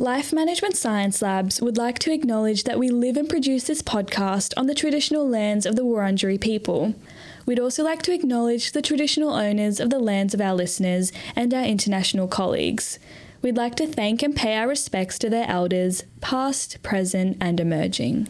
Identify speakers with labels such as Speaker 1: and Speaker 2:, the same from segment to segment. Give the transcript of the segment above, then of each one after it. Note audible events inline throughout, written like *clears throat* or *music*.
Speaker 1: Life Management Science Labs would like to acknowledge that we live and produce this podcast on the traditional lands of the Wurundjeri people. We'd also like to acknowledge the traditional owners of the lands of our listeners and our international colleagues. We'd like to thank and pay our respects to their elders, past, present, and emerging.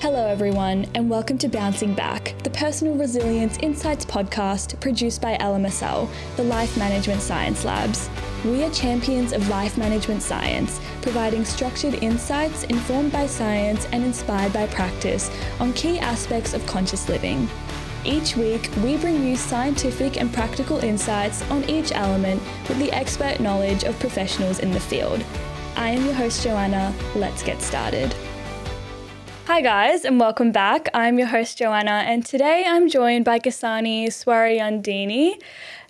Speaker 1: Hello, everyone, and welcome to Bouncing Back, the Personal Resilience Insights podcast produced by LMSL, the Life Management Science Labs. We are champions of life management science, providing structured insights informed by science and inspired by practice on key aspects of conscious living. Each week, we bring you scientific and practical insights on each element with the expert knowledge of professionals in the field. I am your host, Joanna. Let's get started. Hi, guys, and welcome back. I'm your host, Joanna, and today I'm joined by Ghassani Swaryandini.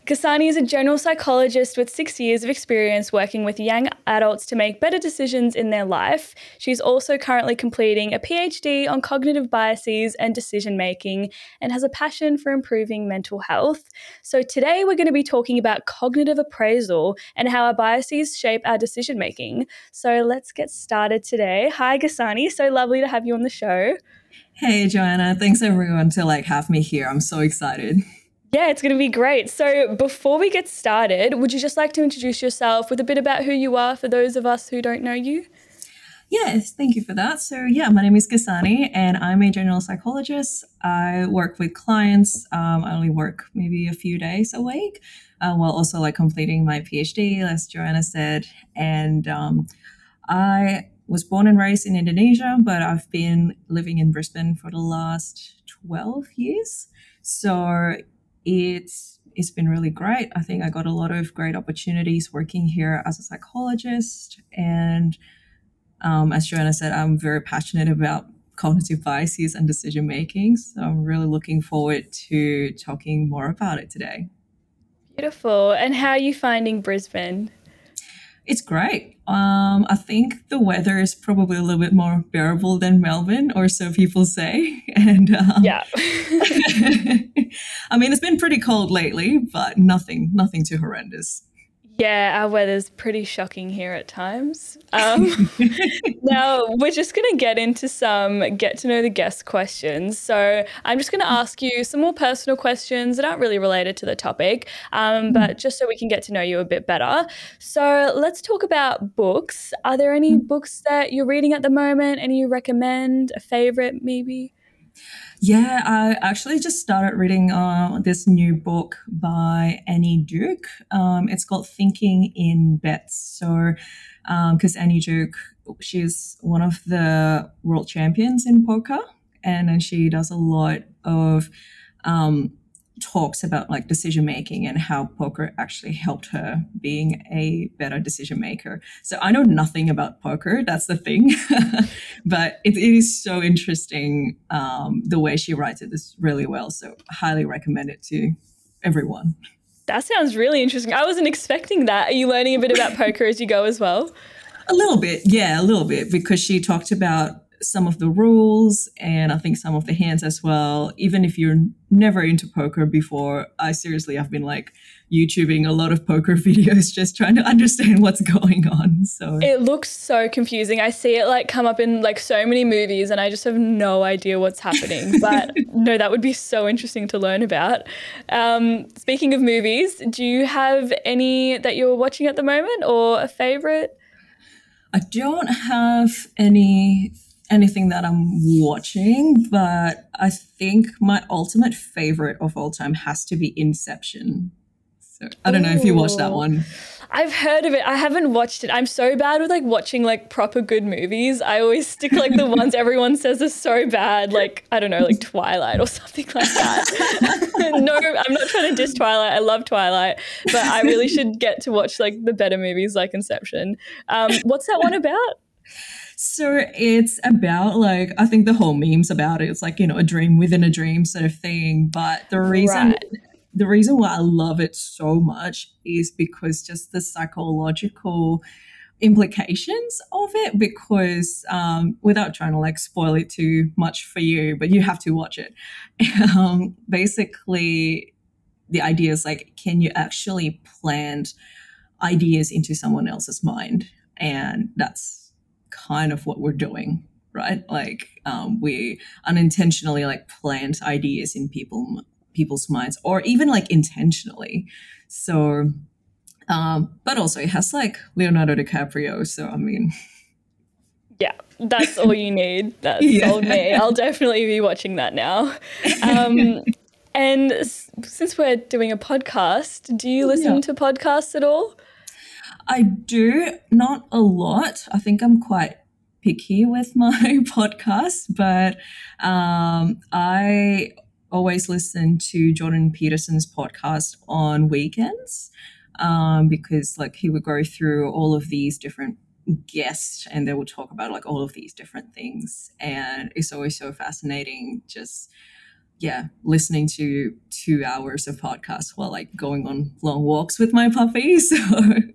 Speaker 1: Ghassani is a general psychologist with six years of experience working with young adults to make better decisions in their life. She's also currently completing a PhD on cognitive biases and decision making and has a passion for improving mental health. So, today we're going to be talking about cognitive appraisal and how our biases shape our decision making. So, let's get started today. Hi, Ghassani. So lovely to have you on the show.
Speaker 2: Hey, Joanna. Thanks everyone to like have me here. I'm so excited.
Speaker 1: Yeah, it's going to be great. So, before we get started, would you just like to introduce yourself with a bit about who you are for those of us who don't know you?
Speaker 2: Yes, thank you for that. So, yeah, my name is Ghassani and I'm a general psychologist. I work with clients. Um, I only work maybe a few days a week uh, while also like completing my PhD, as Joanna said. And um, I was born and raised in Indonesia, but I've been living in Brisbane for the last 12 years. So, it's it's been really great. I think I got a lot of great opportunities working here as a psychologist. And um, as Joanna said, I'm very passionate about cognitive biases and decision making. So I'm really looking forward to talking more about it today.
Speaker 1: Beautiful. And how are you finding Brisbane?
Speaker 2: It's great. Um, I think the weather is probably a little bit more bearable than Melbourne, or so people say. *laughs* And
Speaker 1: um, yeah, *laughs*
Speaker 2: I mean it's been pretty cold lately, but nothing, nothing too horrendous.
Speaker 1: Yeah, our weather's pretty shocking here at times. Um, *laughs* now, we're just going to get into some get to know the guest questions. So, I'm just going to ask you some more personal questions that aren't really related to the topic, um, but just so we can get to know you a bit better. So, let's talk about books. Are there any books that you're reading at the moment? Any you recommend? A favorite, maybe?
Speaker 2: Yeah, I actually just started reading uh, this new book by Annie Duke. Um, it's called Thinking in Bets. So, because um, Annie Duke, she's one of the world champions in poker, and, and she does a lot of um, talks about like decision making and how poker actually helped her being a better decision maker. So I know nothing about poker. That's the thing, *laughs* but it, it is so interesting. Um, the way she writes it is really well. So highly recommend it to everyone.
Speaker 1: That sounds really interesting. I wasn't expecting that. Are you learning a bit about poker as you go as well? *laughs*
Speaker 2: A little bit, yeah, a little bit, because she talked about some of the rules and I think some of the hands as well. Even if you're never into poker before, I seriously I've been like YouTubing a lot of poker *laughs* videos just trying to understand what's going on. So
Speaker 1: it looks so confusing. I see it like come up in like so many movies and I just have no idea what's happening. *laughs* But no, that would be so interesting to learn about. Um, speaking of movies, do you have any that you're watching at the moment or a favorite?
Speaker 2: I don't have any anything that I'm watching, but I think my ultimate favorite of all time has to be Inception. So I don't Ooh. know if you watched that one.
Speaker 1: I've heard of it. I haven't watched it. I'm so bad with like watching like proper good movies. I always stick like the ones *laughs* everyone says are so bad, like I don't know, like Twilight or something like that. *laughs* no, I'm not trying to diss Twilight. I love Twilight, but I really should get to watch like the better movies like Inception. Um, what's that one about?
Speaker 2: So it's about like I think the whole memes about it. It's like you know a dream within a dream sort of thing. But the reason right. the reason why I love it so much is because just the psychological implications of it because um, without trying to like spoil it too much for you but you have to watch it *laughs* um, basically the idea is like can you actually plant ideas into someone else's mind. And that's kind of what we're doing, right? Like um, we unintentionally like plant ideas in people people's minds, or even like intentionally. So, um, but also it has like Leonardo DiCaprio. So I mean,
Speaker 1: yeah, that's all you need. *laughs* That's yeah. sold me. I'll definitely be watching that now. Um, *laughs* and s- since we're doing a podcast, do you listen yeah. to podcasts at all?
Speaker 2: I do, not a lot. I think I'm quite picky with my *laughs* podcasts, but um, I always listen to Jordan Peterson's podcast on weekends um, because, like, he would go through all of these different guests and they would talk about like all of these different things, and it's always so fascinating just yeah, listening to two hours of podcasts while like going on long walks with my puppy. *laughs* So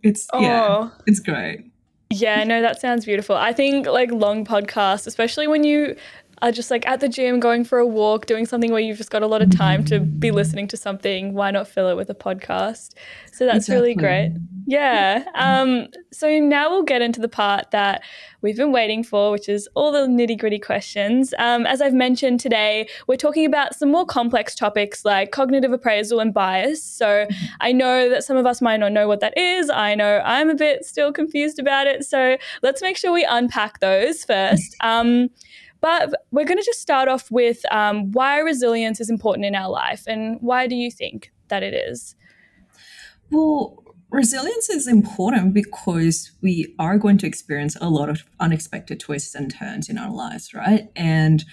Speaker 2: it's oh. yeah, it's great.
Speaker 1: Yeah, no, that sounds beautiful. I think like long podcasts, especially when you are just like at the gym, going for a walk, doing something where you've just got a lot of time to be listening to something, why not fill it with a podcast? So that's exactly. really great. Yeah. Um, so now we'll get into the part that we've been waiting for, which is all the nitty gritty questions. Um, as I've mentioned today, we're talking about some more complex topics like cognitive appraisal and bias. So I know that some of us might not know what that is. I know I'm a bit still confused about it. So let's make sure we unpack those first. Um, but we're going to just start off with um, why resilience is important in our life and why do you think that it is?
Speaker 2: Well, resilience is important because we are going to experience a lot of unexpected twists and turns in our lives, right? And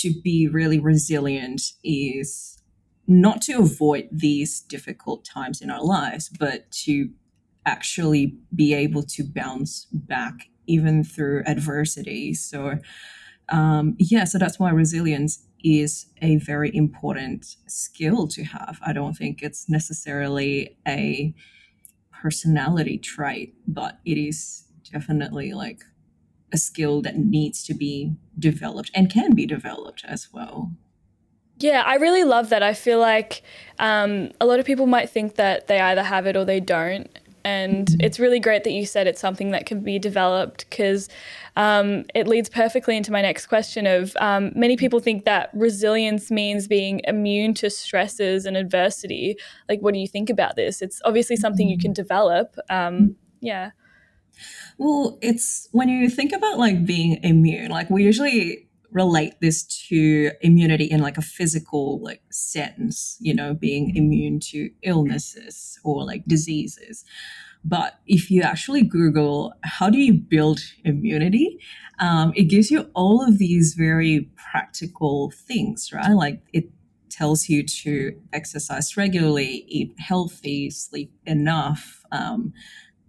Speaker 2: to be really resilient is not to avoid these difficult times in our lives, but to actually be able to bounce back even through adversity. So, um, yeah, so that's why resilience is a very important skill to have. I don't think it's necessarily a personality trait, but it is definitely like a skill that needs to be developed and can be developed as well.
Speaker 1: Yeah, I really love that. I feel like um, a lot of people might think that they either have it or they don't. And it's really great that you said it's something that can be developed because um, it leads perfectly into my next question of um, many people think that resilience means being immune to stresses and adversity. Like, what do you think about this? It's obviously something you can develop. Um, yeah.
Speaker 2: Well, it's when you think about like being immune, like we usually relate this to immunity in like a physical like sense, you know, being immune to illnesses or like diseases. But if you actually Google how do you build immunity, um, it gives you all of these very practical things, right? Like it tells you to exercise regularly, eat healthy, sleep enough, um,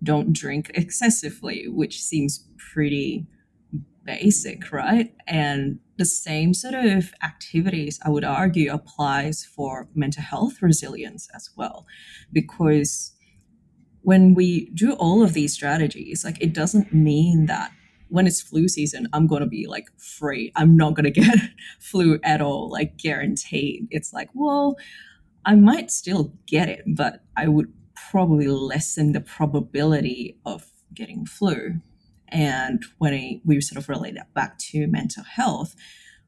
Speaker 2: don't drink excessively, which seems pretty basic, right? And the same sort of activities, I would argue, applies for mental health resilience as well. Because when we do all of these strategies, like it doesn't mean that when it's flu season, I'm going to be like free. I'm not going *laughs* to get flu at all, like guaranteed. It's like, well, I might still get it, but I would probably lessen the probability of getting flu and when we sort of relate that back to mental health,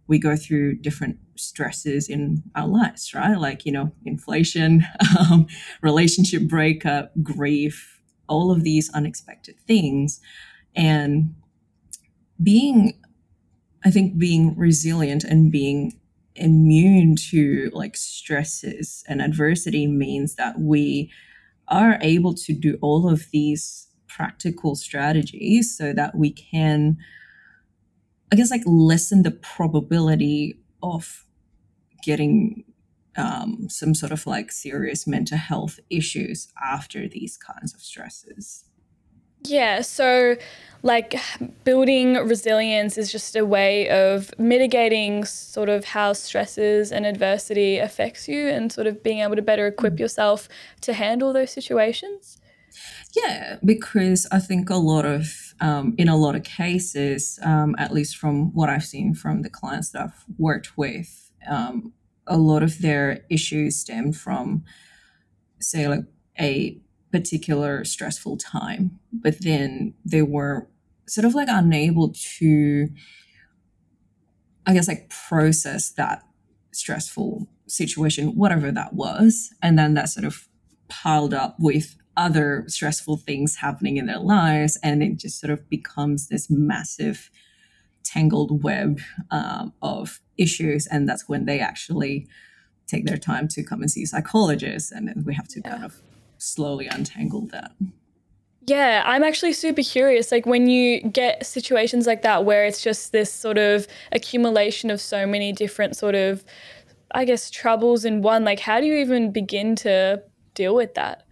Speaker 2: we go through different stresses in our lives, right? Like, you know, inflation, *laughs* um, relationship breakup, grief, all of these unexpected things. And being, I think, being resilient and being immune to like stresses and adversity means that we are able to do all of these practical strategies so that we can, I guess, like lessen the probability of getting um, some sort of like serious mental health issues after these kinds of stresses.
Speaker 1: Yeah, so like building resilience is just a way of mitigating sort of how stresses and adversity affects you and sort of being able to better equip mm. yourself to handle those situations.
Speaker 2: Yeah, because I think a lot of, um, in a lot of cases, um, at least from what I've seen from the clients that I've worked with, um, a lot of their issues stem from, say, like a particular stressful time, but then they were sort of like unable to, I guess, like process that stressful situation, whatever that was. And then that sort of piled up with other stressful things happening in their lives. And it just sort of becomes this massive tangled web um, of issues. And that's when they actually take their time to come and see psychologists. And then we have to yeah. kind of slowly untangle that.
Speaker 1: Yeah, I'm actually super curious. Like when you get situations like that where it's just this sort of accumulation of so many different sort of, I guess, troubles in one, like how do you even begin to deal with that?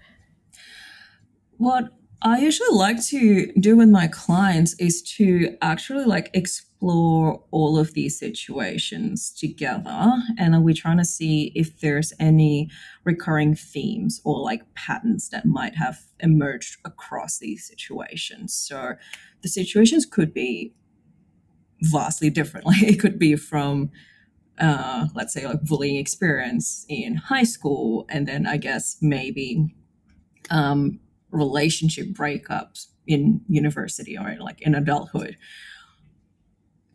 Speaker 2: What I usually like to do with my clients is to actually like explore all of these situations together. And we're trying to see if there's any recurring themes or like patterns that might have emerged across these situations. So the situations could be vastly different. Like *laughs* it could be from uh, let's say like bullying experience in high school and then i guess maybe um, relationship breakups in university or like in adulthood.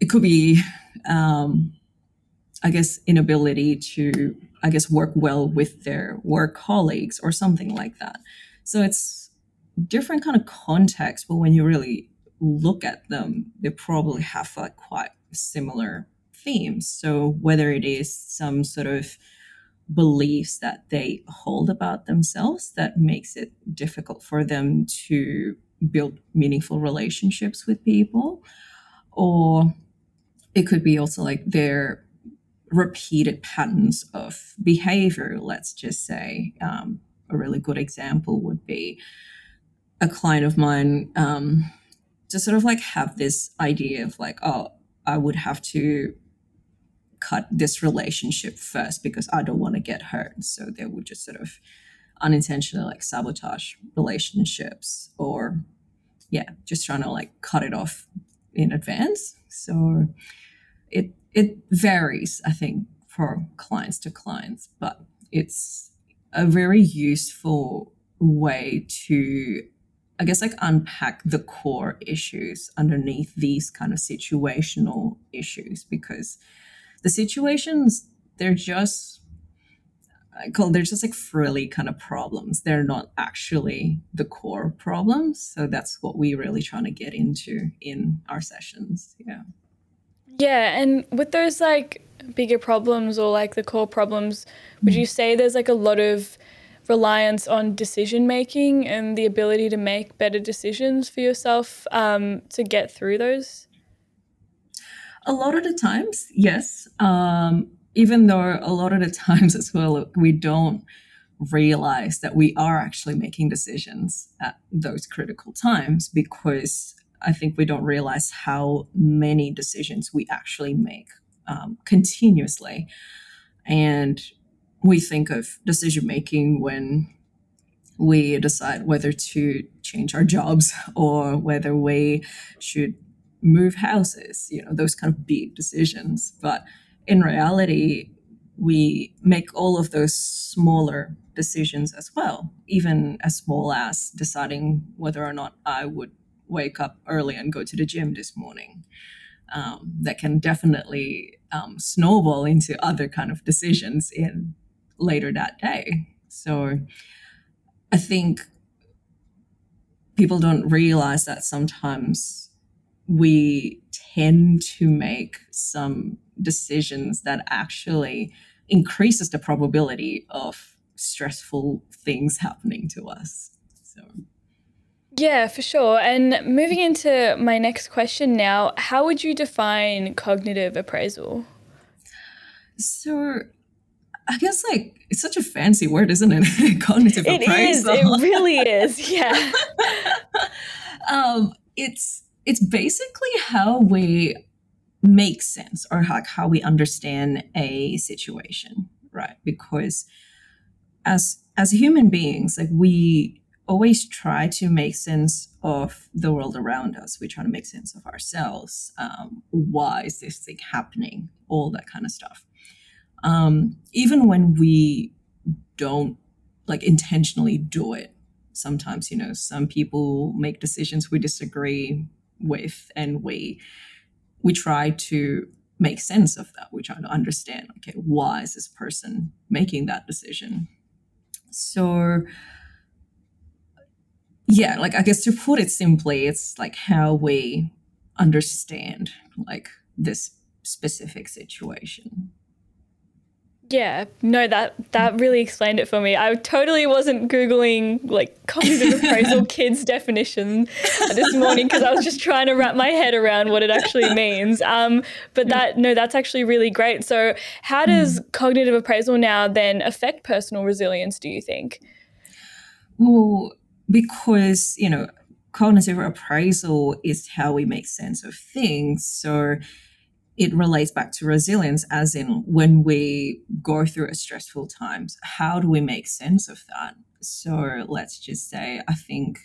Speaker 2: It could be, um, I guess, inability to, I guess, work well with their work colleagues or something like that. So it's different kind of context, but when you really look at them, they probably have like quite similar themes. So whether it is some sort of beliefs that they hold about themselves that makes it difficult for them to build meaningful relationships with people. Or it could be also like their repeated patterns of behavior. Let's just say um, a really good example would be a client of mine um, to sort of like have this idea of like oh i would have to cut this relationship first because I don't want to get hurt. So they would just sort of unintentionally like sabotage relationships or yeah, just trying to like cut it off in advance. So it it varies, I think, for clients to clients, but it's a very useful way to I guess like unpack the core issues underneath these kind of situational issues because the situations they're just I call they're just like frilly kind of problems. They're not actually the core problems. So that's what we're really trying to get into in our sessions. Yeah.
Speaker 1: Yeah, and with those like bigger problems or like the core problems, would you say there's like a lot of reliance on decision making and the ability to make better decisions for yourself um, to get through those?
Speaker 2: A lot of the times, yes. Um, even though a lot of the *laughs* times as well, we don't realize that we are actually making decisions at those critical times because I think we don't realize how many decisions we actually make um, continuously. And we think of decision making when we decide whether to change our jobs *laughs* or whether we should move houses, you know, those kind of big decisions. But in reality, we make all of those smaller decisions as well, even as small as deciding whether or not I would wake up early and go to the gym this morning. Um, that can definitely um, snowball into other kind of decisions in later that day. So I think people don't realize that sometimes we tend to make some decisions that actually increases the probability of stressful things happening to us. So
Speaker 1: yeah, for sure. And moving into my next question now, how would you define cognitive appraisal?
Speaker 2: So I guess like it's such a fancy word, isn't it? *laughs* cognitive
Speaker 1: it
Speaker 2: appraisal.
Speaker 1: It is. It really is. *laughs* Yeah.
Speaker 2: um, it's it's basically how we make sense or how, how we understand a situation right? Because as as human beings like we always try to make sense of the world around us. We try to make sense of ourselves um, why is this thing happening? All that kind of stuff. Um, even when we don't like intentionally do it sometimes you know some people make decisions we disagree with and we we try to make sense of that. We try to understand okay why is this person making that decision? So yeah like i guess to put it simply it's like how we understand like this specific situation
Speaker 1: yeah, no, that that really explained it for me. I totally wasn't googling like cognitive *laughs* appraisal kids definition this morning because I was just trying to wrap my head around what it actually means. Um, but that no, that's actually really great. So, how does mm. cognitive appraisal now then affect personal resilience? Do you think?
Speaker 2: Well, because you know, cognitive appraisal is how we make sense of things. So it relates back to resilience as in when we go through a stressful times how do we make sense of that? So let's just say i think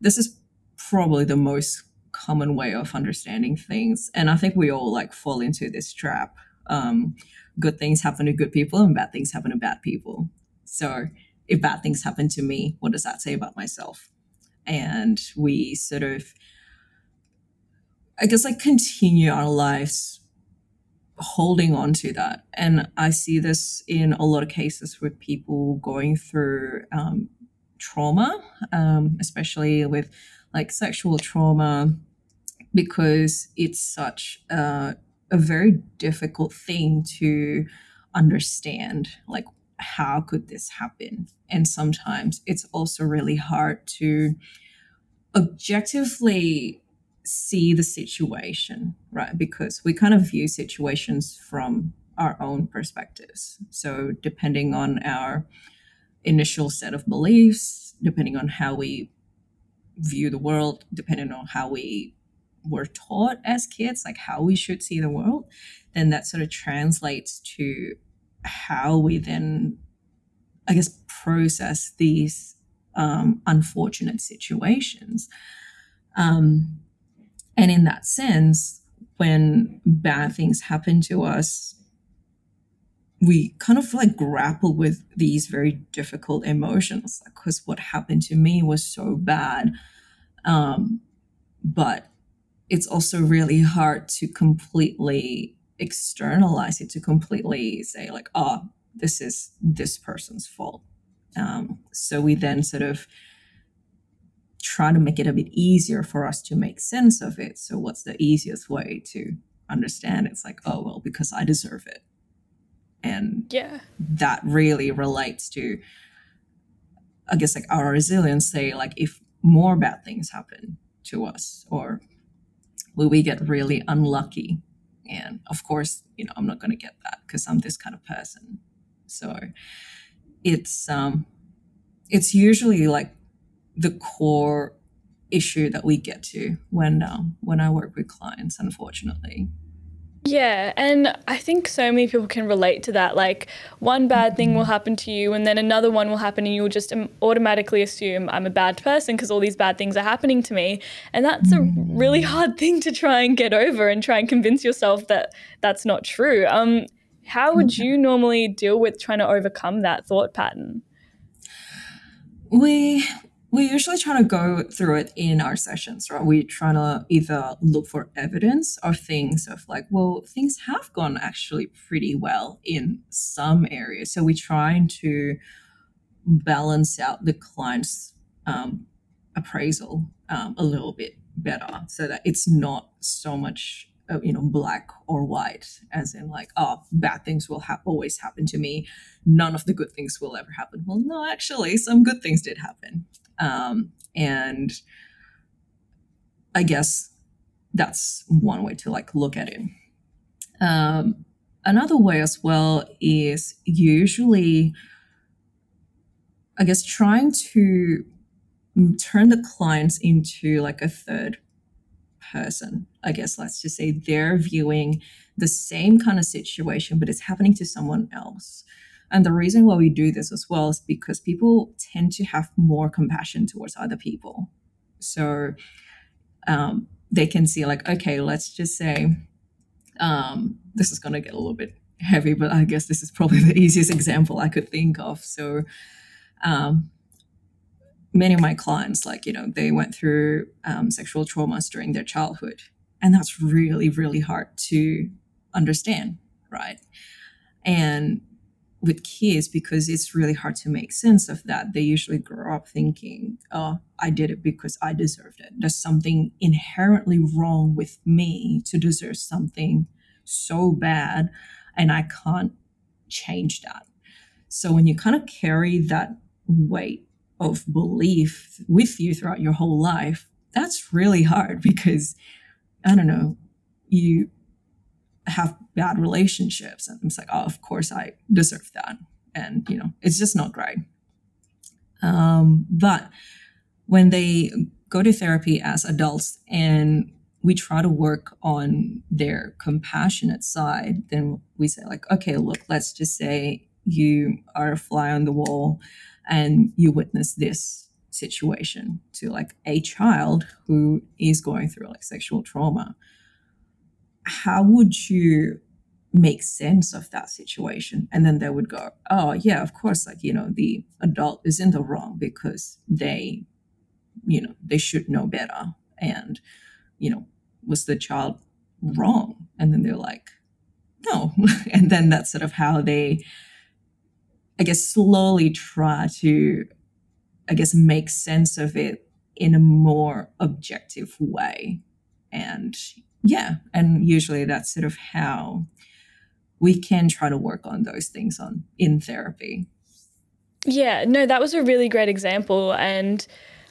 Speaker 2: this is probably the most common way of understanding things and i think we all like fall into this trap. Um, good things happen to good people and bad things happen to bad people. So if bad things happen to me what does that say about myself? And we sort of I guess like continue our lives holding on to that. And I see this in a lot of cases with people going through um, trauma, um, especially with like sexual trauma, because it's such a, a very difficult thing to understand. Like, how could this happen? And sometimes it's also really hard to objectively see the situation, right? Because we kind of view situations from our own perspectives. So, depending on our initial set of beliefs, depending on how we view the world, depending on how we were taught as kids, like how we should see the world, then that sort of translates to how we then, I guess, process these um, unfortunate situations. Um, and in that sense, when bad things happen to us, we kind of like grapple with these very difficult emotions because what happened to me was so bad. Um, but it's also really hard to completely externalize it, to completely say, like, oh, this is this person's fault. Um, so we then sort of try to make it a bit easier for us to make sense of it. So, what's the easiest way to understand? It's like, oh, well, because I deserve it. And
Speaker 1: yeah,
Speaker 2: that really relates to, I guess, like our resilience. Say, like, if more bad things happen to us, or will we get really unlucky? And of course, you know, I'm not going to get that because I'm this kind of person. So, it's um, it's usually like the core issue that we get to when um, when I work with clients, unfortunately.
Speaker 1: Yeah, and I think so many people can relate to that. Like, one bad thing will happen to you, and then another one will happen, and you'll just automatically assume I'm a bad person because all these bad things are happening to me. And that's a really hard thing to try and get over and try and convince yourself that that's not true. Um, how would you normally deal with trying to overcome that thought pattern?
Speaker 2: We we usually try to go through it in our sessions, right? We try to either look for evidence of things of like, well, things have gone actually pretty well in some areas. So we're trying to balance out the client's um, appraisal um, a little bit better so that it's not so much uh, you know black or white as in like oh bad things will ha- always happen to me none of the good things will ever happen well no actually some good things did happen um, and I guess that's one way to like look at it. Um, another way as well is usually, I guess, trying to turn the clients into like a third person. I guess let's just say they're viewing the same kind of situation, but it's happening to someone else. And the reason why we do this as well is because people tend to have more compassion towards other people. So um, they can see, like, okay, let's just say um, this is going to get a little bit heavy, but I guess this is probably the *laughs* easiest example I could think of. So, um, many of my clients, like, you know, they went through um, sexual traumas during their childhood. And that's really, really hard to understand, right? And with kids, because it's really hard to make sense of that, they usually grow up thinking, oh, I did it because I deserved it. There's something inherently wrong with me to deserve something so bad, and I can't change that. So when you kind of carry that weight of belief with you throughout your whole life, that's really hard because I don't know, you have bad relationships. And it's like, oh, of course I deserve that. And, you know, it's just not great. Um, but when they go to therapy as adults and we try to work on their compassionate side, then we say, like, okay, look, let's just say you are a fly on the wall and you witness this situation to like a child who is going through like sexual trauma how would you make sense of that situation? And then they would go oh yeah of course like you know the adult is in the wrong because they you know they should know better and you know was the child wrong? And then they're like no. *laughs* And then that's sort of how they i guess slowly try to i guess make sense of it in a more objective way. And yeah and usually that's sort of how we can try to work on those things on in therapy
Speaker 1: yeah no that was a really great example and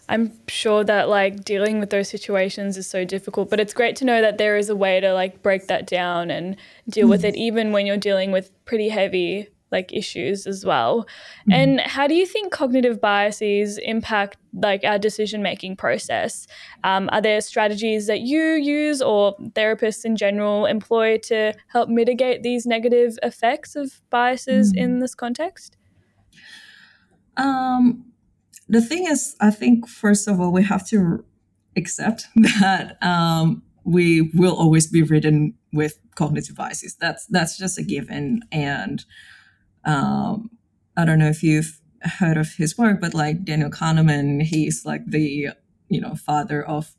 Speaker 1: i'm sure that like dealing with those situations is so difficult but it's great to know that there is a way to like break that down and deal mm. with it even when you're dealing with pretty heavy like issues as well. Mm-hmm. And how do you think cognitive biases impact like our decision making process? Um, are there strategies that you use or therapists in general employ to help mitigate these negative effects of biases mm-hmm. in this context?
Speaker 2: Um, the thing is, I think first of all we have to accept *laughs* that um, we will always be ridden with cognitive biases. That's that's just a given, and um, I don't know if you've heard of his work, but like Daniel Kahneman, he's like the you know father of,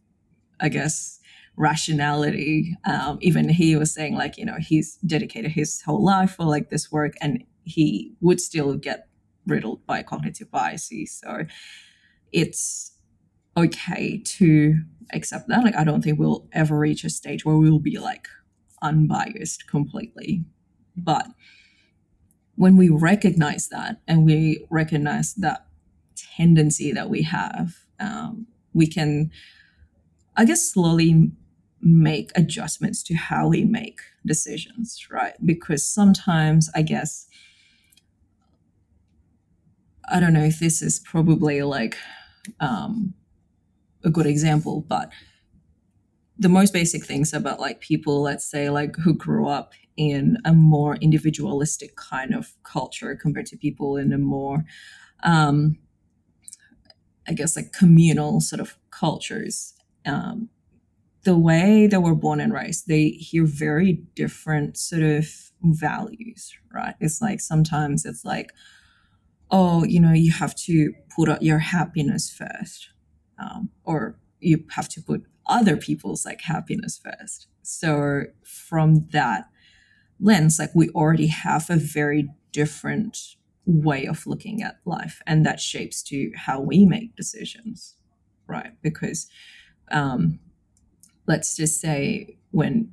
Speaker 2: I guess, rationality. Um, even he was saying like you know he's dedicated his whole life for like this work, and he would still get riddled by cognitive biases. So it's okay to accept that. Like I don't think we'll ever reach a stage where we'll be like unbiased completely, but when we recognize that and we recognize that tendency that we have, um, we can, I guess, slowly make adjustments to how we make decisions, right? Because sometimes, I guess, I don't know if this is probably like um, a good example, but the most basic things about like people, let's say, like who grew up in a more individualistic kind of culture compared to people in a more um, i guess like communal sort of cultures um, the way they we're born and raised they hear very different sort of values right? It's like sometimes it's like oh you know you have to put your happiness first um, or you have to put other people's like happiness first so from that lens, like we already have a very different way of looking at life, and that shapes to how we make decisions, right? Because um, let's just say when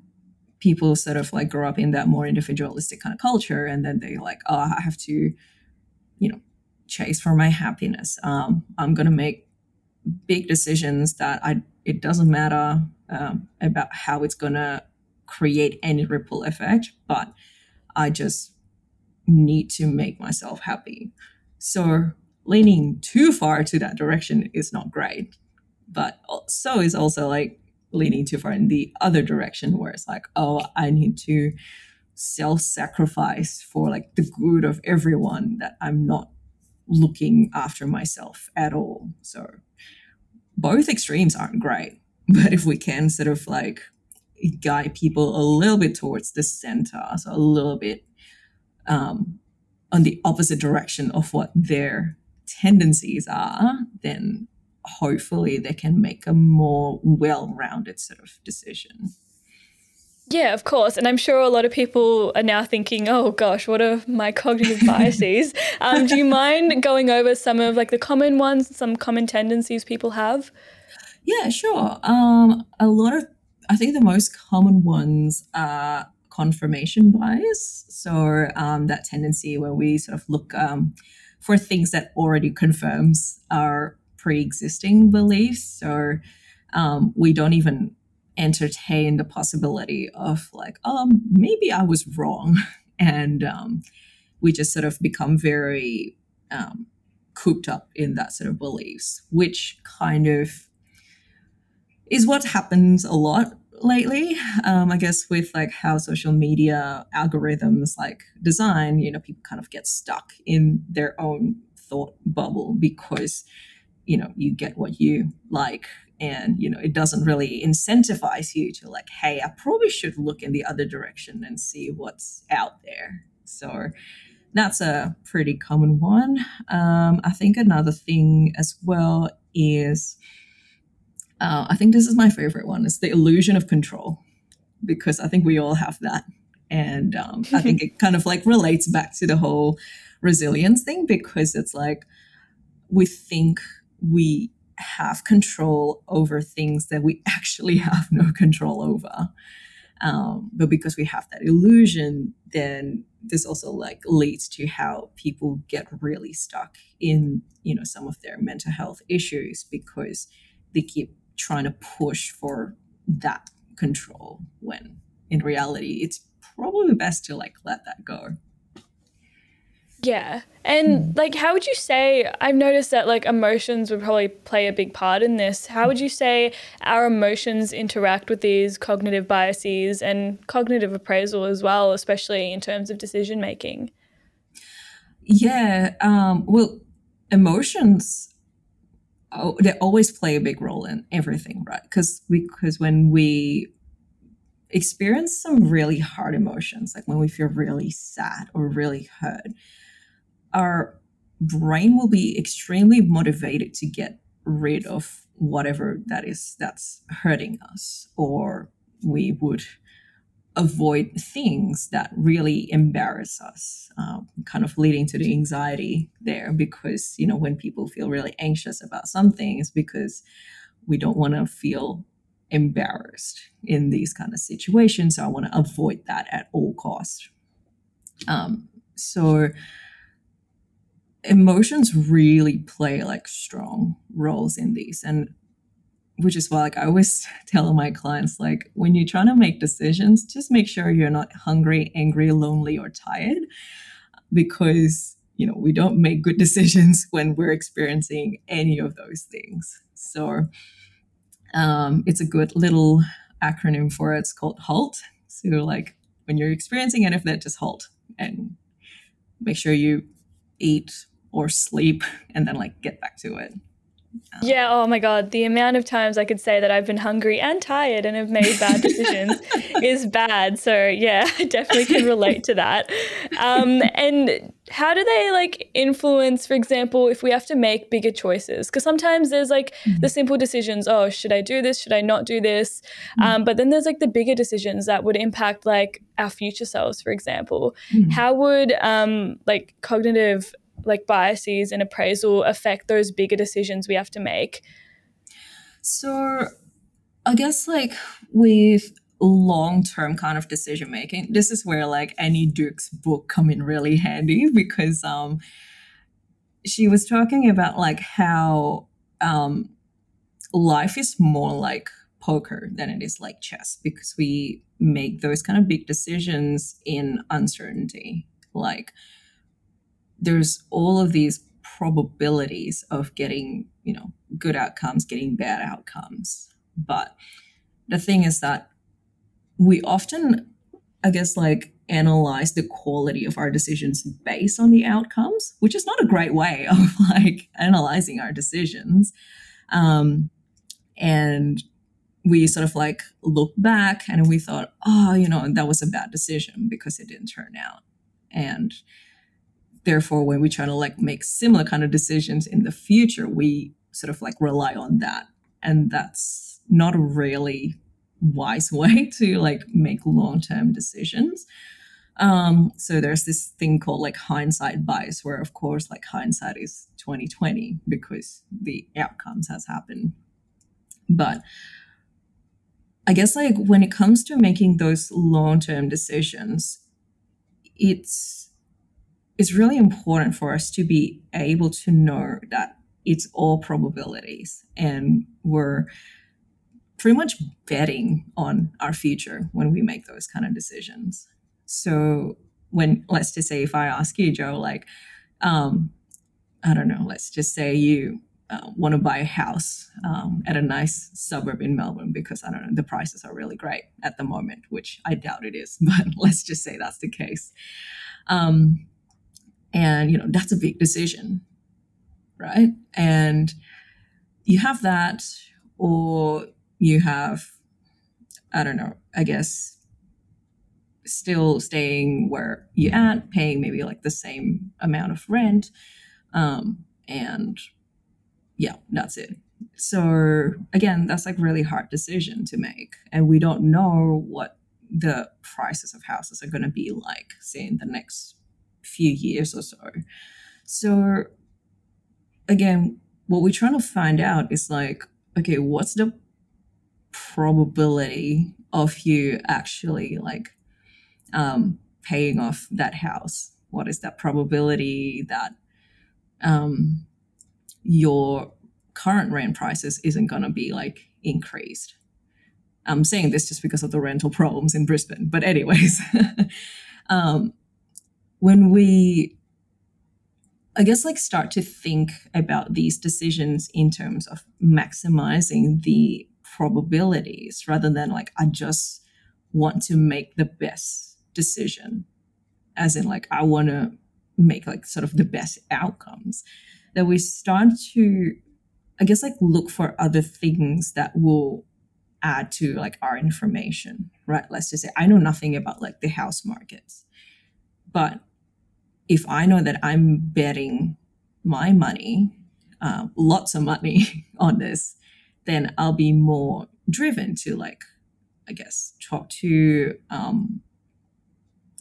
Speaker 2: people sort of like grow up in that more individualistic kind of culture, and then they like, oh, I have to, you know, chase for my happiness. Um, I'm gonna make big decisions that I it doesn't matter um, about how it's gonna create any ripple effect, but I just need to make myself happy. So leaning too far to that direction is not great. But so is also like leaning too far in the other direction where it's like, oh, I need to self-sacrifice for like the good of everyone that I'm not looking after myself at all. So both extremes aren't great. *laughs* But if we can sort of like guide people a little bit towards the center, so a little bit um, on the opposite direction of what they're tendencies are, then hopefully they can make a more well-rounded sort of decision.
Speaker 1: Yeah, of course. And I'm sure a lot of people are now thinking, oh gosh, what are my cognitive biases? *laughs* um, do you mind going over some of like the common ones, some common tendencies people have?
Speaker 2: Yeah, sure. Um, a lot of, I think the most common ones are confirmation bias. So um, that tendency where we sort of look um, for things that already confirms our pre-existing beliefs. So um, we don't even entertain the possibility of like, oh, maybe I was wrong. *laughs* And um, we just sort of become very um, cooped up in that sort of beliefs, which kind of is what happens a lot lately. Um, I guess with like how social media algorithms like design, you know, people kind of get stuck in their own thought bubble because, you know, you get what you like and you know it doesn't really incentivize you to like hey i probably should look in the other direction and see what's out there. So that's a pretty common one. Um, i think another thing as well is uh, i think this is my favorite one is the illusion of control because i think we all have that. And um, i think it *laughs* kind of like relates back to the whole resilience thing because it's like we think we have control over things that we *laughs* actually have no control over. Um, but because we have that illusion, then this also like leads to how people get really stuck in you know some of their mental health issues because they keep trying to push for that control when in reality it's probably best to like let that go.
Speaker 1: Yeah. And mm. like how would you say I've noticed that like emotions would probably play a big part in this. How would you say our emotions interact with these cognitive biases and cognitive appraisal as well, especially in terms of decision making?
Speaker 2: Yeah, um well emotions oh, they always play a big role in everything, right? Because because when we experience some really hard emotions, like when we feel really sad or really hurt, our brain will be extremely motivated to get rid of whatever that is that's hurting us or we would avoid things that really embarrass us um, kind of leading to the anxiety there because you know when people feel really anxious about something it's because we don't want to feel embarrassed in these kind of situations so i want to avoid that at all costs um, so emotions really play like strong roles in these and which is why like i always *laughs* tell my clients like when you're trying to make decisions just make sure you're not hungry angry lonely or tired because you know we don't make good *laughs* decisions when we're experiencing any of those things. So um, it's a good little acronym for it. It's called halt. So like when you're experiencing any of that just halt and make sure you eat or sleep and then like get back to it.
Speaker 1: Yeah, oh my God. The amount of times I could say that I've been hungry and tired and have made bad decisions *laughs* is bad. So, yeah, *laughs* I definitely can relate to that. Um, and how do they like influence, for example, if we have to make bigger choices? Because sometimes there's like mm-hmm. the simple decisions oh, should I do this? Should I not do this? Mm-hmm. Um, but then there's like the bigger decisions that would impact like our future selves, for example. Mm-hmm. How would um, like cognitive like biases and appraisal affect those bigger decisions we have to make?
Speaker 2: So, I guess like with long term kind of decision making, this is where like Annie Duke's book come in really handy because um she was talking about like how um life is more like poker than it is like chess because we make those kind of big decisions in uncertainty. Like there's all of these probabilities of getting, you know, good outcomes, getting bad outcomes. But the thing is that we often, I guess, like analyze the quality of our decisions based on the outcomes, which is not a great way *laughs* of like analyzing our decisions. Um, and we sort of like look back and we thought, oh, you know, that was a bad decision because it didn't turn out. And therefore when we try to like make similar kind of decisions in the future we sort of like rely on that. And that's not a really wise *laughs* way to like make long-term decisions. Um so there's this thing called like hindsight bias where of course like hindsight is 2020 because the outcomes has happened. But i guess like when it comes to making those long-term decisions it's it's really important for us to be able to know that it's all probabilities and we're pretty much betting on our future when we make those kind of decisions. So when let's just say if I ask you, Joe, like, um, I don't know, let's just say you uh, want to buy a house um, at a nice suburb in Melbourne because I don't know the prices are really great at the moment, which I doubt it is, *laughs* but let's just say that's the case. Um, and you know that's a big decision, right? And you have that, or you have, I don't know, I guess, still staying where you're at, paying maybe like the same amount of rent. Um, and yeah, that's it. So again, that's like really hard decision to make. And we don't know what the prices of houses are going to be like, say, in the next few years or so. So again, what we're trying to find out is like, okay, what's the probability of you actually like um, paying off that house? What is that probability that um, your current rent prices isn't going to be like increased? I'm saying this just because of the rental problems in Brisbane. But, anyways, *laughs* um, when we, I guess, like start to think about these decisions in terms of maximizing the probabilities rather than like I just want to make the best decision. As in like I want to make like sort of the best outcomes. That we start to I guess like look for other things that will add to like our information right? Let's just say I know nothing about like the house markets but if I know that I'm betting my money uh, lots of money *laughs* on this then I'll be more driven to like, I guess, talk to um,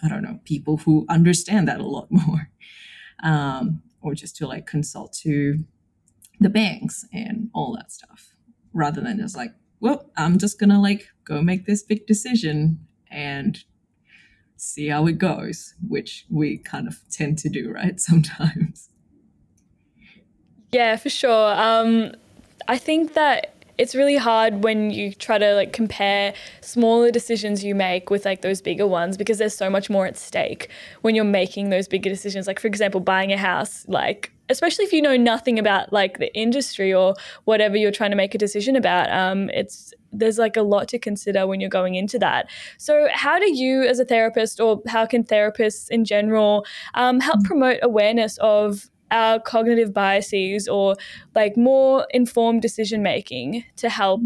Speaker 2: I don't know, people who understand that a lot *laughs* more. Um, or just to like consult to the banks and all that stuff. Rather than just like, well, I'm just gonna like go make this big decision and see how it goes, which we kind of tend to do, right? *laughs* Sometimes.
Speaker 1: Yeah, for sure. Um, I think that it's really hard when you try to like compare smaller decisions you make with like those bigger ones because there's so much more at stake when you're making those bigger decisions like for example buying a house like especially if you know nothing about like the industry or whatever you're trying to make a decision about um, it's there's like a lot to consider when you're going into that. So how do you as a therapist or how can therapists in general um, help promote awareness of our cognitive biases or like more informed decision making to help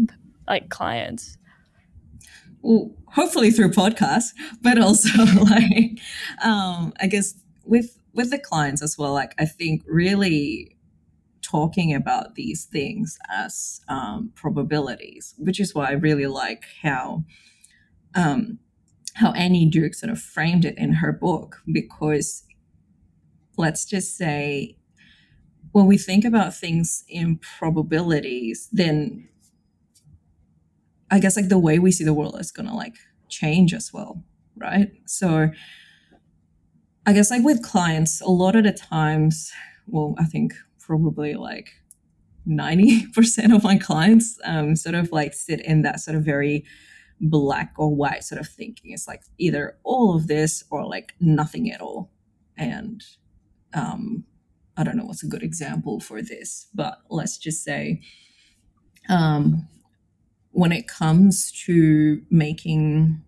Speaker 1: like clients?
Speaker 2: Well, hopefully through podcasts, but also *laughs* like um, I guess with with the clients as well. Like I think really talking about these things as um, probabilities, which is why I really like how um, how Annie Duke sort of framed it in her book because let's just say when we think about things in probabilities, then I guess like the way we see the world is gonna like change as well, right? So I guess like with clients, a lot of the times, well, I think probably like 90% of my clients um, sort of like sit in that sort of very black or white sort of thinking. It's like either all of this or like nothing at all. And um, I don't know what's a good example for this, but let's just say um, when it comes to making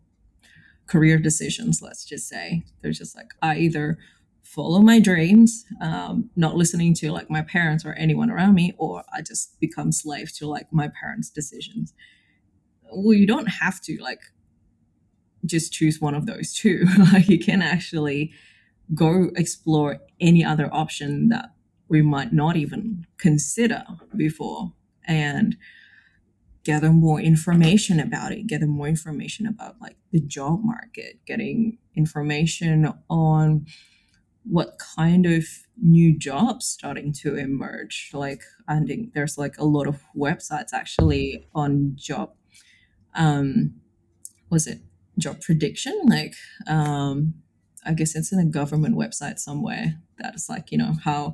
Speaker 2: career decisions, let's just say, they're just like, I either follow my dreams, um, not listening to like my parents or anyone around me, or I just become slave to like my parents' decisions. Well, you don't have to like just choose one of those two. *laughs* like you can actually go explore any other option that we might not even consider before and gather more information about it gather more information about like the job market getting information on what kind of new jobs starting to emerge. Like i think there's like a lot of websites actually on job um was it job prediction? Like um i guess it's in a government website somewhere that's like you know how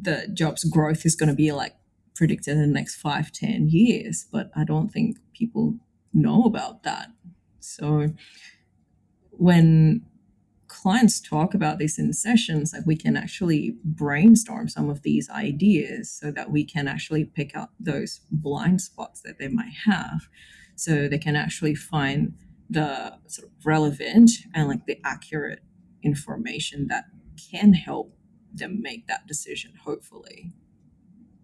Speaker 2: the jobs growth is going to be like predicted in the next five ten years but i don't think people know about that. So when clients talk about this in sessions like we can actually brainstorm some of these ideas so that we can actually pick up those blind spots that they might have. So they can actually find the sort of relevant and like the accurate information that can help them make that decision hopefully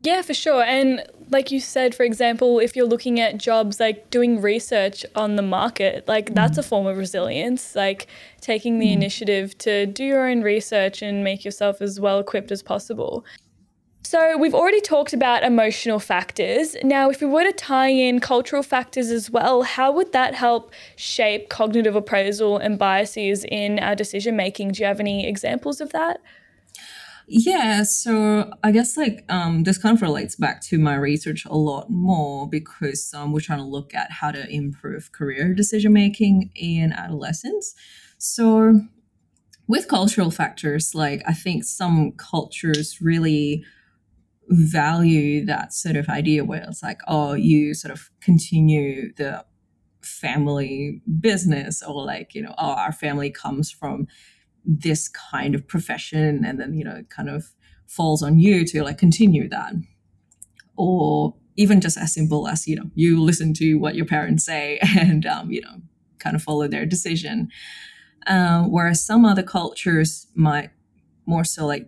Speaker 1: yeah, for sure. And like you said, for example, if you're looking at jobs like doing research on the market, like that's mm-hmm. a form of resilience, like taking the mm-hmm. initiative to do your own research and make yourself as well equipped as possible. So, we've already talked about emotional factors. Now, if we were to tie in cultural factors as well, how would that help shape cognitive appraisal and biases in our decision making? Do you have any examples of that?
Speaker 2: Yeah, so I guess like um, this kind of relates back to my research a lot more because um, we're trying to look at how to improve career decision making in adolescents. So with cultural factors, like I think some cultures really value that sort of idea where it's like, oh, you sort of continue the family business or like, you know, oh, our family comes from this kind of profession and then you know kind of falls on you to like continue that. Or even just as simple as you know you listen to what your parents say *laughs* and um, you know kind of follow their decision. Uh, whereas some other cultures might more so like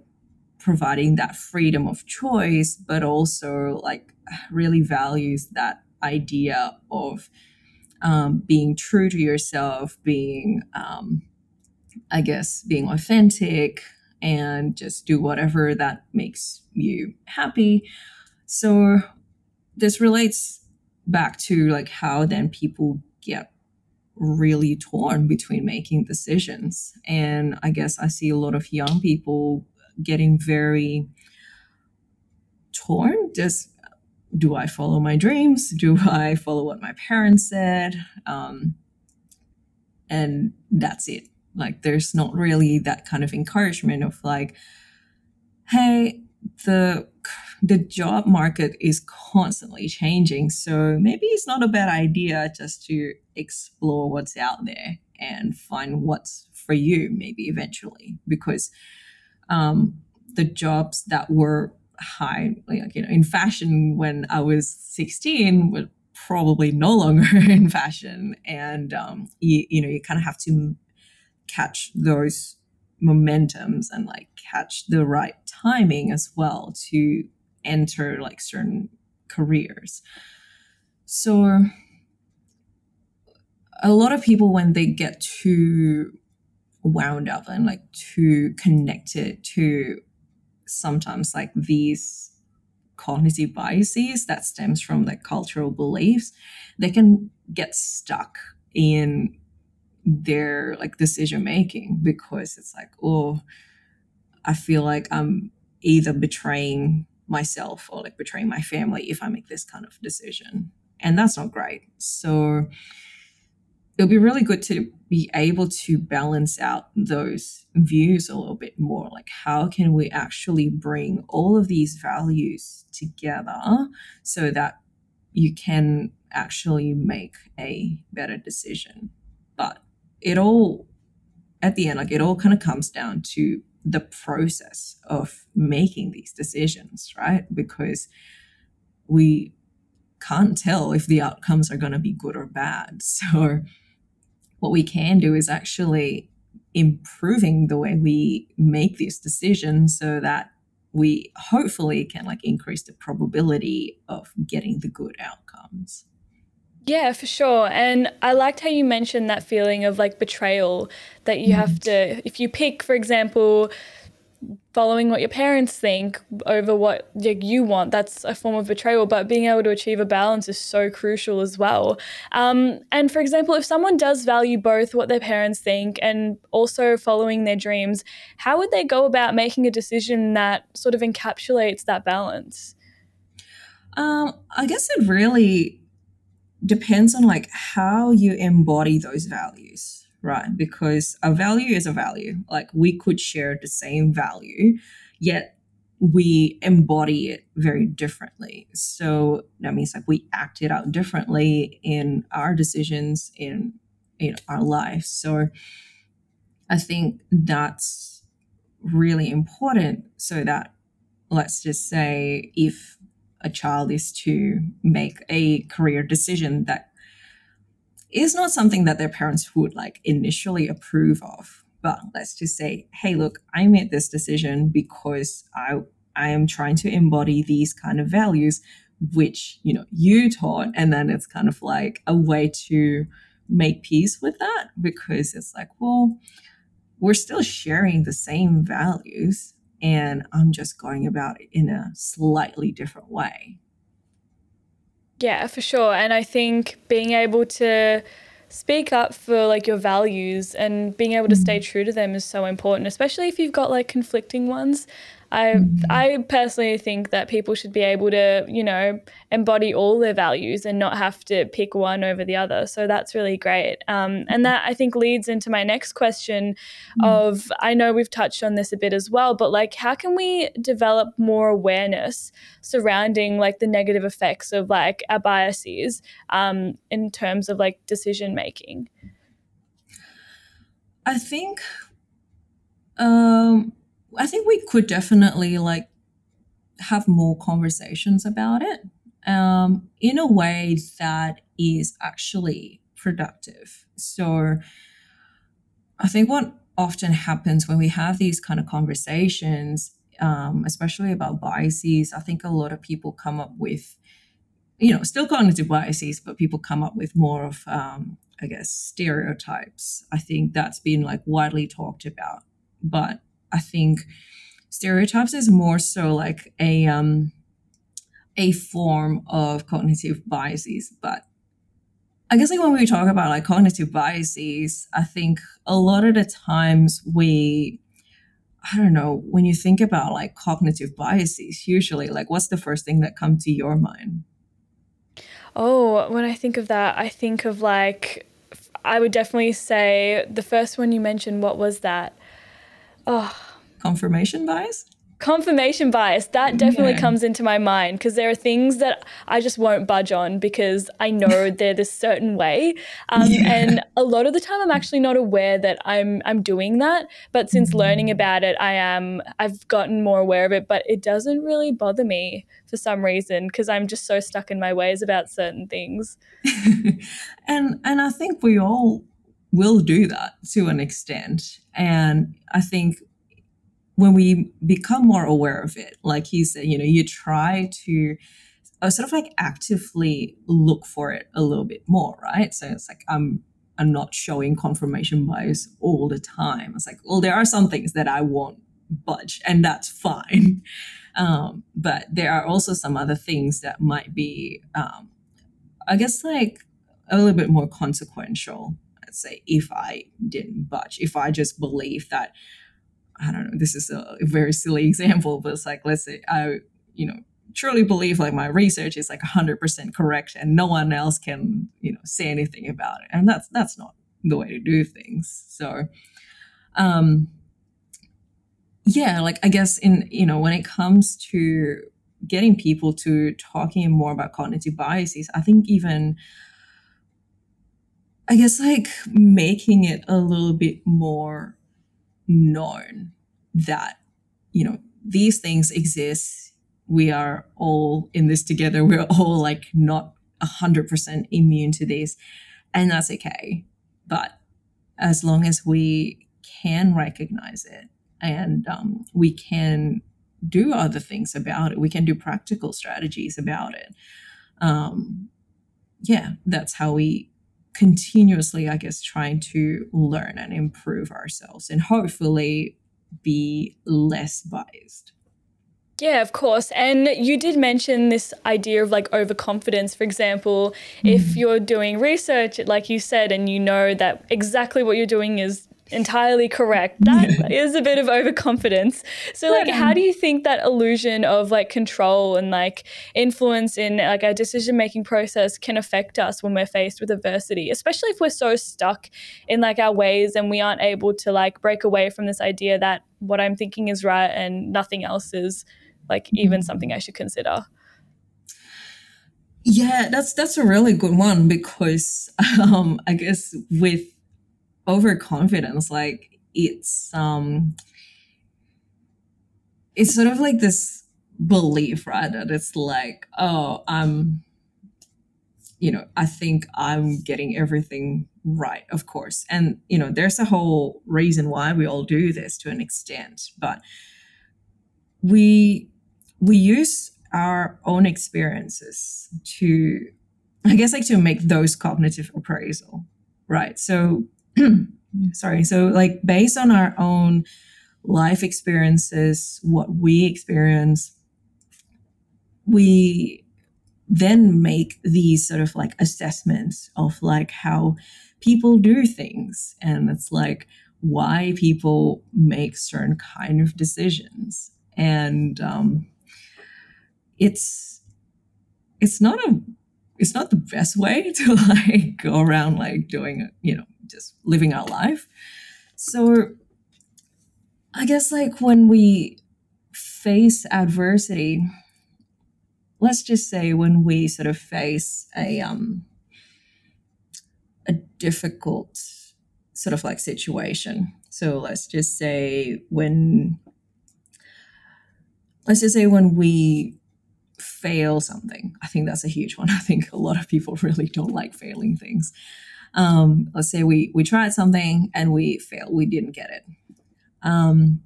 Speaker 2: providing that freedom of choice but also like really values that idea of um, being true to yourself being um, I guess, being authentic and just do whatever that makes you happy. So this relates back to like how then people get really torn between making decisions. And I guess I see a lot of young people getting very torn. Just do I follow my dreams? Do I follow what my parents said? Um, and that's it. Like there's not really that kind of encouragement of like, hey, the the job market is constantly changing. So maybe it's not a bad idea just to explore what's out there and find what's for you, maybe eventually. Because um, the jobs that were high, like you know, in fashion when I was 16 were probably no longer *laughs* in fashion. And um, you, you know, you kind of have to catch those momentums and like catch the right timing as well to enter like certain careers. So a lot of people when they get too wound up and like too connected to sometimes like these cognitive biases that stems from like cultural beliefs they can get stuck in their like decision making because it's like oh i feel like i'm either betraying myself or like betraying my family if i make this kind of decision. And that's not great. So it'll be really good to be able to balance out those views a little bit more. Like how can we actually bring all of these values together so that you can actually make a better decision it all at the end like it all kind of comes down to the process of making these decisions right? Because we can't tell if the outcomes are going to be good or bad. *laughs* So what we can do is actually improving the way we make these decisions so that we hopefully can like increase the probability of getting the good outcomes
Speaker 1: Yeah, for sure. And I liked how you mentioned that feeling of like betrayal that you have to, if you pick, for example, following what your parents think over what like, you want that's a form of betrayal but being able to achieve a balance is so crucial as well. Um, and for example if someone does value both what their parents think and also following their dreams how would they go about making a decision that sort of encapsulates that balance?
Speaker 2: Um, i guess it really depends on like how you embody those values right? Because a value is a value. Like we could share the same value, yet we embody it very differently. So that means like we act it out differently in our decisions in in our life. So I think that's really important so that let's just say if a child is to make a career decision that is not something that their parents would like initially approve of. But let's just say, hey, look, I made this decision because I I am trying to embody these kind of values, which you know you taught, and then it's kind of like a way to make peace with that because it's like, well, we're still sharing the same values, and I'm just going about it in a slightly different way.
Speaker 1: Yeah, for sure. And I think being able to speak up for like your values and being able to stay mm. true to them is so important, especially if you've got like conflicting ones. I. I personally think that people should be able to, you know, embody all their values and not have to pick one over the other. So that's really great. Um, and that I think leads into my next question mm. of I know we've touched on this a bit as well, but like how can we develop more awareness surrounding like the negative effects of like our biases um, in terms of like decision making?
Speaker 2: I think um I think we could definitely like have more conversations about it um, in a way that is actually productive. So I think what often happens when we have these kind of conversations, um, especially about biases, I think a lot of people come up with, you know, still cognitive biases, but people come up with more of, um, I guess, stereotypes. I think that's been like widely talked about. But I think stereotypes is more so like a um a form of cognitive biases, but I guess like when we talk about like cognitive biases, I think a lot of the times we I don't know, when you think about like cognitive biases, usually like what's the first thing that comes to your mind?
Speaker 1: Oh, when I think of that, I think of like I would definitely say the first one you mentioned, what was that?
Speaker 2: Oh, confirmation bias?
Speaker 1: confirmation bias that definitely yeah. comes into my mind because there are things that i just won't budge on because i know *laughs* they're this certain way um, yeah. and a lot of the time i'm actually not aware that i'm i'm doing that but since mm-hmm. learning about it i am i've gotten more aware of it but it doesn't really bother me for some reason because i'm just so stuck in my ways about certain things *laughs*
Speaker 2: and and i think we all will do that to an extent and i think when we become more aware of it, like you said, you know, you try to uh, sort of like actively look for it a little bit more, right? So it's like I'm I'm not showing confirmation bias all the time. It's like, well, there are some things that I won't budge, and that's fine. *laughs* Um, but there are also some other things that might be, um, I guess, like a little bit more consequential. Let's say if I didn't budge, if I just believe that I don't know, this is a very silly example, but it's like, let's say I, you know, truly believe like my research is like 100% correct and no one else can, you know, say anything about it. And that's, that's not the way to do things. So, um, yeah, like I guess in, you know, when it comes to getting people to talking more about cognitive biases, I think even, I guess like making it a little bit more known that you know these things exist. We are all in this together. We're all like not 100% immune to this and that's okay. But as long as we can recognize it and um, we can do other things about it we can do practical strategies about it um, yeah, that's how we continuously, I guess, trying to learn and improve ourselves and hopefully be less biased.
Speaker 1: Yeah, of course. And you did mention this idea of like overconfidence. For example, mm. if you're doing research, like you said, and you know that exactly what you're doing is entirely correct. *laughs* That is a bit of overconfidence. So like how do you think that illusion of like control and like influence in like our decision making process can affect us when we're faced with adversity, especially if we're so stuck in like our ways and we aren't able to like break away from this idea that what I'm thinking is right and nothing else is like even mm-hmm. something I should consider.
Speaker 2: Yeah, that's that's a really good one because *laughs* um I guess with overconfidence like it's um it's sort of like this belief right that it's like oh i'm you know i think i'm getting everything right of course. And you know there's a whole reason why we all do this to an extent but we we use our own experiences to i guess like to make those cognitive appraisal right? So *clears throat* sorry. So, like, based on our own life experiences, what we experience, we then make these sort of like assessments of like how people do things. And it's like why people make certain kind of decisions. And um, it's, it's not a it's not the best way *laughs* to like go around like doing you know just living our life. So I guess like when we face adversity, let's just say when we sort of face a um a difficult sort of like situation. So let's just say when let's just say when we fail something. I think that's a huge one. *laughs* I think a lot of people really don't like failing things um, let's say we we tried something and we failed. We didn't get it. Um,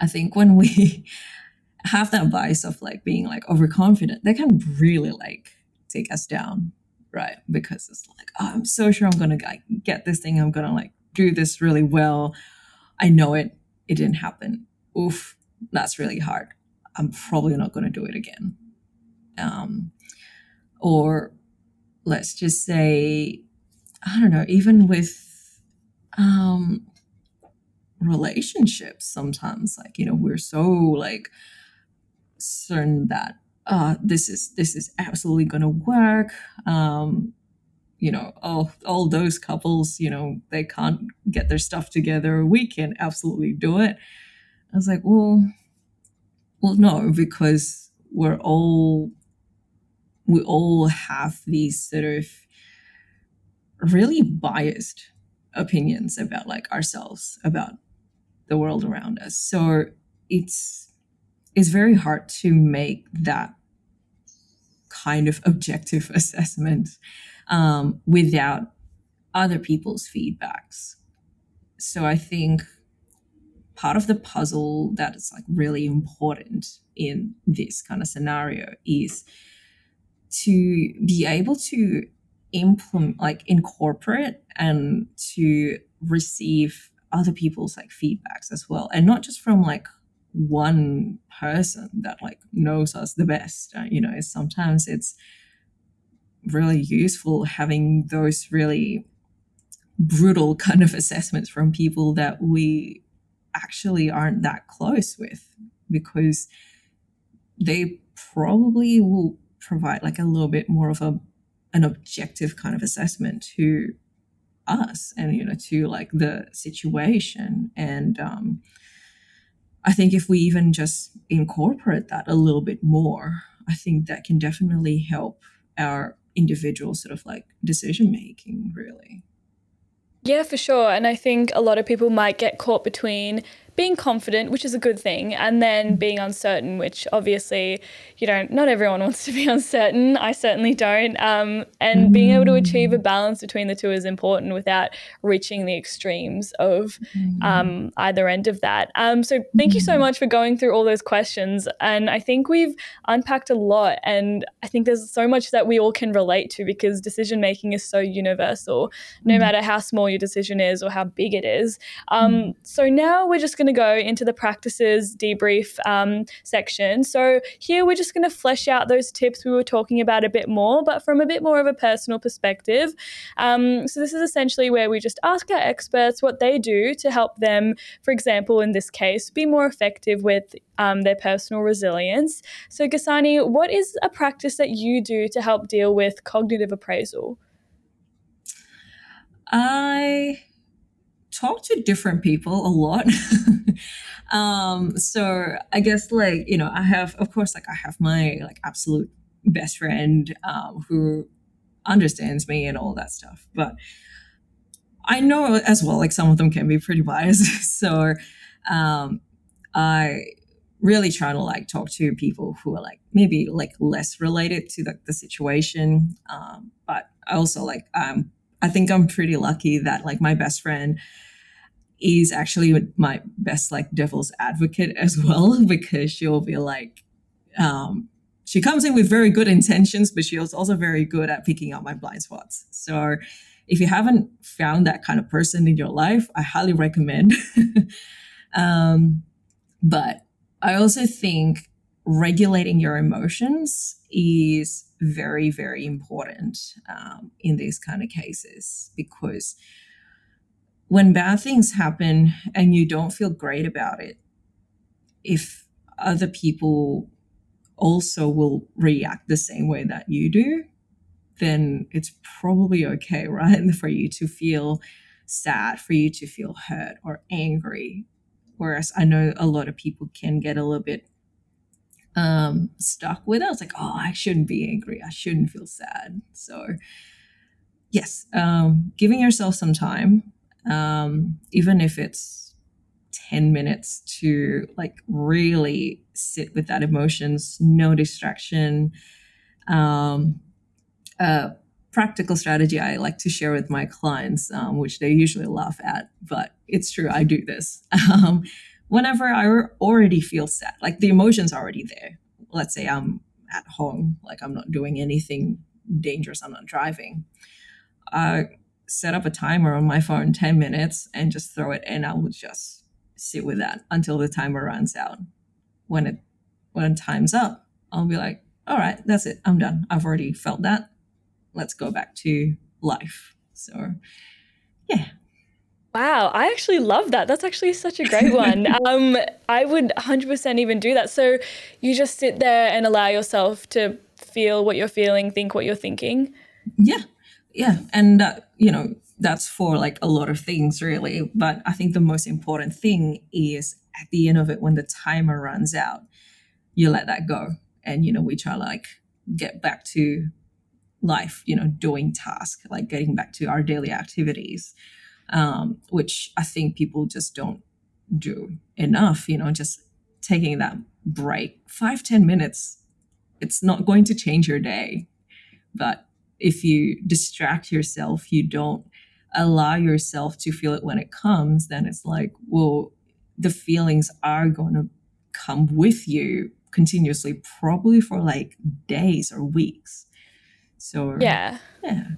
Speaker 2: i think when we *laughs* have that bias of like being like overconfident that can really like take us down right? Because it's like oh, i'm so sure i'm gonna get this thing. I'm gonna like do this really well. I know it. It didn't happen. Oof that's really hard. I'm probably not gonna do it again. Um, or let's just say I don't know, even with um, relationships, sometimes like you know we're so like certain that uh, this is this is absolutely to work. Um, you know, all all those couples, you know, they can't get their stuff together. We can absolutely do it. I was like, well, well, no, because we're all we all have these sort of really biased opinions about like ourselves about the world around us. So it's it's very hard to make that kind of objective *laughs* assessment um, without other people's feedbacks. So i think part of the puzzle that is like really important in this kind of scenario is to be able to implement like incorporate and to receive other people's like feedbacks as well and not just from like one person that like knows us the best uh, you know sometimes it's really useful having those really brutal *laughs* kind of assessments from people that we actually aren't that close with because they probably will provide like a little bit more of a an objective kind of assessment to us and you know to like the situation and um i think if we even just incorporate that a little bit more i think that can definitely help our individual sort of like decision making really
Speaker 1: yeah, for sure. And I think a lot of people might get caught between being confident, which is a good thing, and then being uncertain, which obviously you don't, not everyone *laughs* wants to be uncertain. I certainly don't. Um, and being able to achieve a balance between the two is important without reaching the extremes of um, either end of that. Um, so thank you so much for going through all those questions. And I think we've unpacked a lot. And I think there's so much that we all can relate to because decision making is so universal, no matter how small your decision is or how big it is. Um, so now we're just going to go into the practices debrief um, section. So here we're just going to flesh out those tips we were talking about a bit more, but from a bit more of a personal perspective. Um, so this is essentially where we just ask our experts what they do to help them, for example, in this case, be more effective with um, their personal resilience. So, Ghassani, what is a practice that you do to help deal with cognitive appraisal?
Speaker 2: I talk to different people a lot. *laughs* um, so I guess like, you know, I have, of course, like I have my like absolute best friend um, who understands me and all that stuff. But I know as well, like some of them can be pretty biased. *laughs* so um, I really try to like talk to people who are like maybe like less related to the, the situation. Um, but I also like um, I think I'm pretty lucky that like my best friend is actually my best like devil's advocate *laughs* as well because she'll be like um, she comes in with very good intentions but she was also very good at picking out my blind spots. So if you haven't found that kind of person in your life i highly recommend. *laughs* Um, but i also think regulating your emotions is very very important um, in these kind of cases because when bad things happen and you don't feel great about it, if other people also will react the same way that you do, then it's probably okay, *laughs* right? For you to feel sad, for you to feel hurt or angry. Whereas I know a lot of people can get a little bit um, stuck with it. I was like, oh, I shouldn't be angry. I shouldn't feel sad. So, yes, um, giving yourself some time um, even if it's 10 minutes to like really sit with that emotions, no distraction. Um, a practical strategy I like to share with my clients, um, which they usually laugh at, but it's true, I do this. *laughs* Um, whenever I already feel sad, like the emotion's are already there. Let's say I'm at home, like I'm not doing anything dangerous, I'm not driving. I set up a timer on my phone 10 minutes and just throw it and I will just sit with that until the timer runs out. When it when time's up, I'll be like, all right, that's it. I'm done. I've already felt that. Let's go back to life. So yeah.
Speaker 1: Wow, I actually love that. That's actually such a great one. *laughs* um, I would 100% even do that. So you just sit there and allow yourself to feel what you're feeling, think what you're thinking.
Speaker 2: Yeah, yeah and uh, you know that's for like a lot of things really but i think the most important thing is at the end of it when the timer runs out you let that go and you know we try like get back to life you know doing task like getting back to our daily activities um, which i think people just don't do enough you know just taking that break five ten minutes it's not going to change your day but if you distract yourself, you don't allow yourself to feel it when it comes, then it's like, well, the feelings are going to come with you continuously, probably for like days or weeks. So,
Speaker 1: yeah.
Speaker 2: Yeah.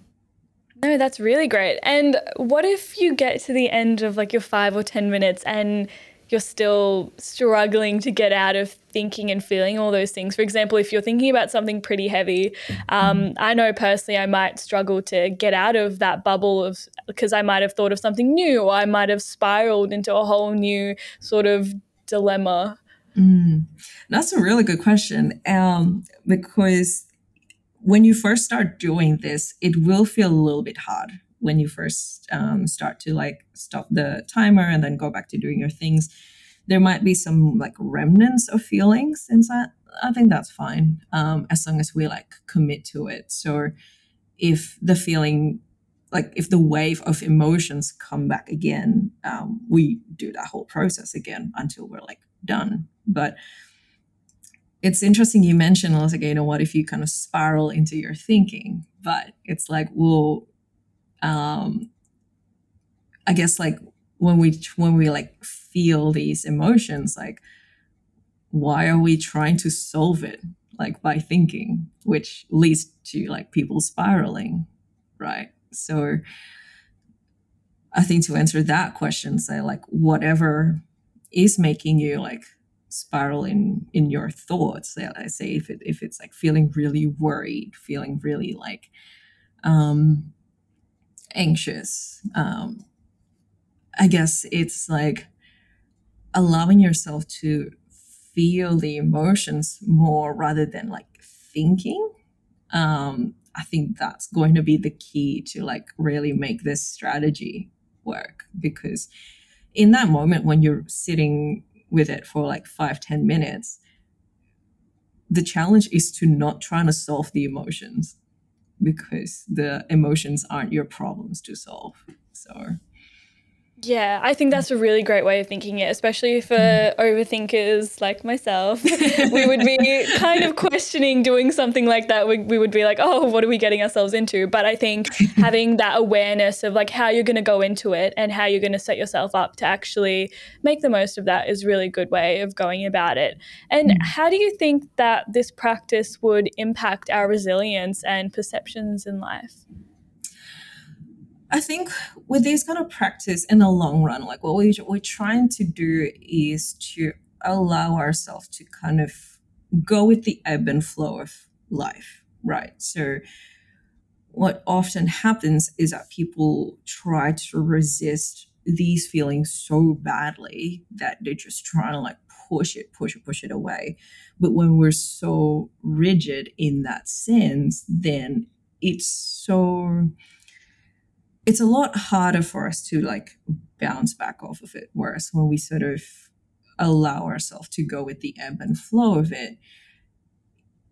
Speaker 1: No, that's really great. And what if you get to the end of like your five or 10 minutes and you're still struggling to get out of thinking and feeling all those things. For example, if you're thinking about something pretty heavy, um, I know personally I might struggle to get out of that bubble of because I might have thought of something new or I might have spiraled into a whole new sort of dilemma.
Speaker 2: Mm, that's a really good question um, because when you first start doing this, it will feel a little bit hard when you first um, start to like stop the timer and then go back to doing your things. There might be some like remnants of feelings inside. I think that's fine um, as long as we like commit to it. So if the feeling like if the wave of emotions come back again um, we do that whole process again until we're like done. But it's interesting you mentioned, was like, you know what, if you kind of spiral into your thinking, but it's like, well, um, I guess like when we when we like feel these emotions, like why are we trying to solve it like by thinking, which leads to like people spiraling, right? So I think to answer that question, say like whatever is making you like spiral in in your thoughts. that I say if it if it's like feeling really worried, feeling really like um anxious, um I guess it's like allowing yourself to feel the emotions more rather than like thinking. Um, I think that's going to be the key to like really make this strategy work because in that moment when you're sitting with it for like five ten minutes, the challenge is to not trying to solve the emotions because the emotions aren't your problems to solve. So
Speaker 1: yeah, I think that's a really great way of thinking it, especially for overthinkers like myself. *laughs* we would be kind of questioning doing something like that. We, we would be like, oh, what are we getting ourselves into? But I think *laughs* having that awareness of like how you're going to go into it and how you're going to set yourself up to actually make the most of that is really good way of going about it. And mm. how do you think that this practice would impact our resilience and perceptions in life?
Speaker 2: I think with this kind of practice in the long run, like what we, we're trying to do is to allow ourselves to kind of go with the ebb and flow of life, right? So, what often happens is that people try to resist these feelings so badly that they're just trying to like push it, push it, push it away. But when we're so rigid in that sense, then it's so it's a lot harder for us to like bounce back off of it. Whereas when we sort of allow ourselves to go with the ebb and flow of it,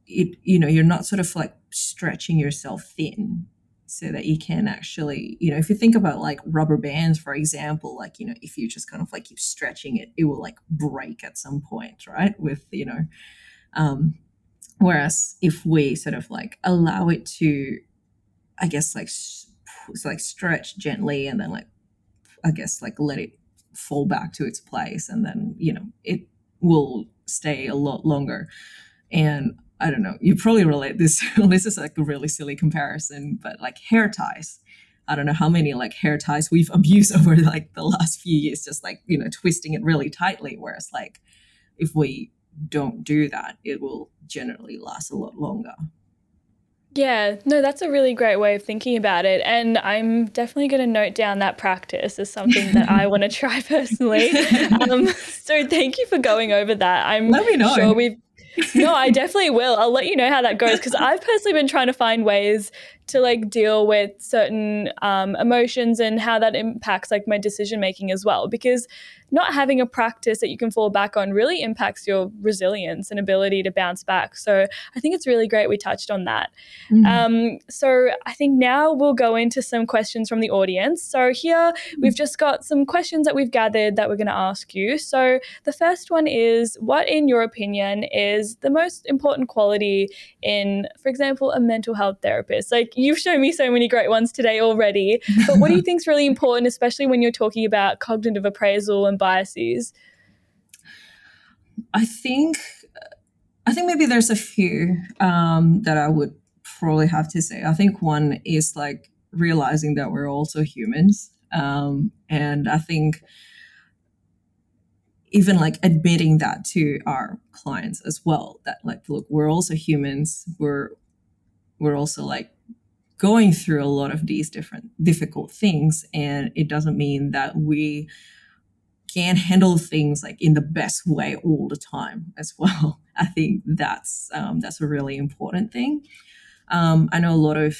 Speaker 2: it you know you're not sort of like stretching yourself thin so that you can actually you know if you think about like rubber bands for example like you know if you just kind of like keep stretching it it will like break at some point right with you know um whereas if we sort of like allow it to i guess like like stretch gently and then like I guess like let it fall back to its place and then you know it will stay a lot longer. And I don't know you probably relate this *laughs* this is like a really silly comparison but like hair ties. I don't know how many like hair ties we've abused *laughs* over like the last few years just like you know twisting it really tightly whereas like if we don't do that it will generally last a lot longer
Speaker 1: yeah, no, that's a really great way of thinking about it. And I'm definitely going to note down that practice as something that I want to *laughs* try personally. Um, *laughs* so thank you for going over that. I'm
Speaker 2: Let me know.
Speaker 1: sure we've. no, I definitely will. I'll let you know how that goes because I've personally been trying to find ways to like deal with certain um, emotions and how that impacts like my decision making as well. Because not having a practice that you can fall back on really impacts your resilience and ability to bounce back. So I think it's really great we touched on that. Mm-hmm. Um, so I think now we'll go into some questions from the audience. So here we've just got some questions that we've gathered that we're going to ask you. So the first one is what, in your opinion, is the most important quality in, for example, a mental health therapist? Like you've shown me so many great ones today already, but what do you *laughs* think is really important, especially when you're talking about cognitive appraisal and biases?
Speaker 2: I think I think maybe there's a few um, that I would probably have to say. I think one is like realizing that we're also humans, um, and I think even like admitting that to our clients as well. That like, look, we're also humans. We're we're also like going through a lot of these different difficult things, and it doesn't mean that we can handle things like in the best way all the time *laughs* as well. I think that's um, that's a really important thing. Um, I know a lot of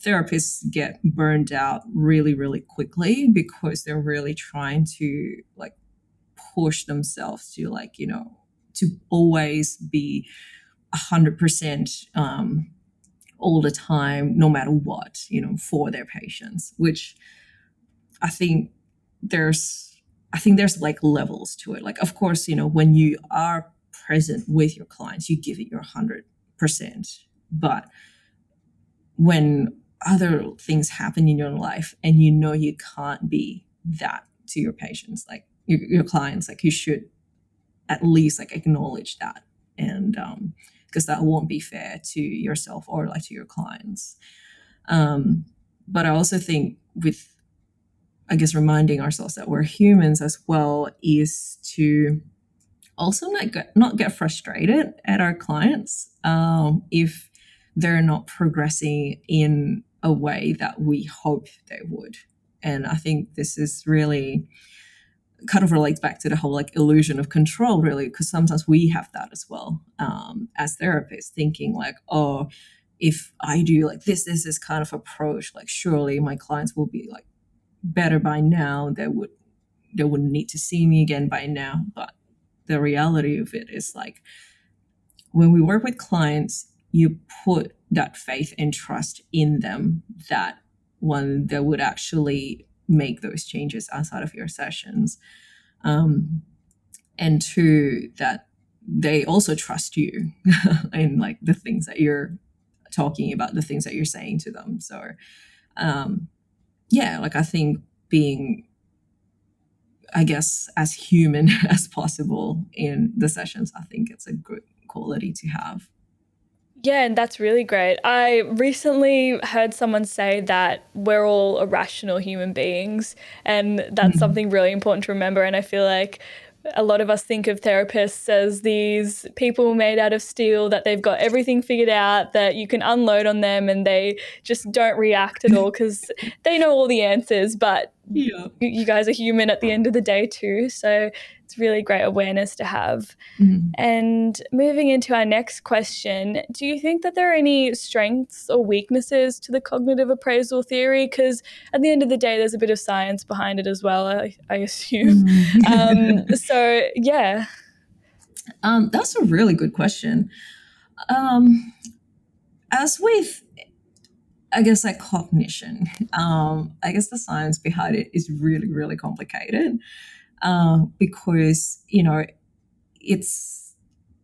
Speaker 2: therapists get burned out really, really quickly because they're really trying to like push themselves to like you know to always be a hundred percent um, all the time, no matter what, you know, for their patients, which I think there's i think there's like levels to it. Like of course you know when you are present with your clients you give it your 100% but when other things happen in your life and you know you can't be that to your patients like your, your clients like you should at least like acknowledge that and um because that won't be fair to yourself or like to your clients. Um but i also think with i guess reminding ourselves that we're humans as well is to also not get, not get frustrated at our clients um, if they're not progressing in a way that we hope they would. And i think this is really kind of relates back to the whole like illusion of control really because sometimes we have that as well um, as therapists thinking like oh if i do like this this this kind of approach like surely my clients will be like better by now. They would they wouldn't need to see me again by now. But the reality of it is like when we work with clients you put that faith and trust in them that one they would actually make those changes outside of your sessions. Um, and two, that they also trust you *laughs* in like the things that you're talking about, the things that you're saying to them. So, um, yeah, like I think being, I guess, as human *laughs* as possible in the sessions, I think it's a good quality to have.
Speaker 1: Yeah, and that's really great. I recently heard someone say that we're all irrational human beings, and that's mm-hmm. something really important to remember. And I feel like a lot of us think of therapists as these people made out of steel that they've got everything figured out that you can unload on them and they just don't react at all *laughs* because they know all the answers but yeah. you, you, guys are human at the end of the day too so it's really great awareness to have. Mm-hmm. And moving into our next question, do you think that there are any strengths or weaknesses to the cognitive appraisal theory? Because at the end of the day, there's a bit of science behind it as well, I, I assume. Mm-hmm. um, *laughs* so, yeah.
Speaker 2: Um, that's a really good question. Um, as with I guess like cognition. *laughs* Um, I guess the science behind it is really, really complicated uh, because you know it's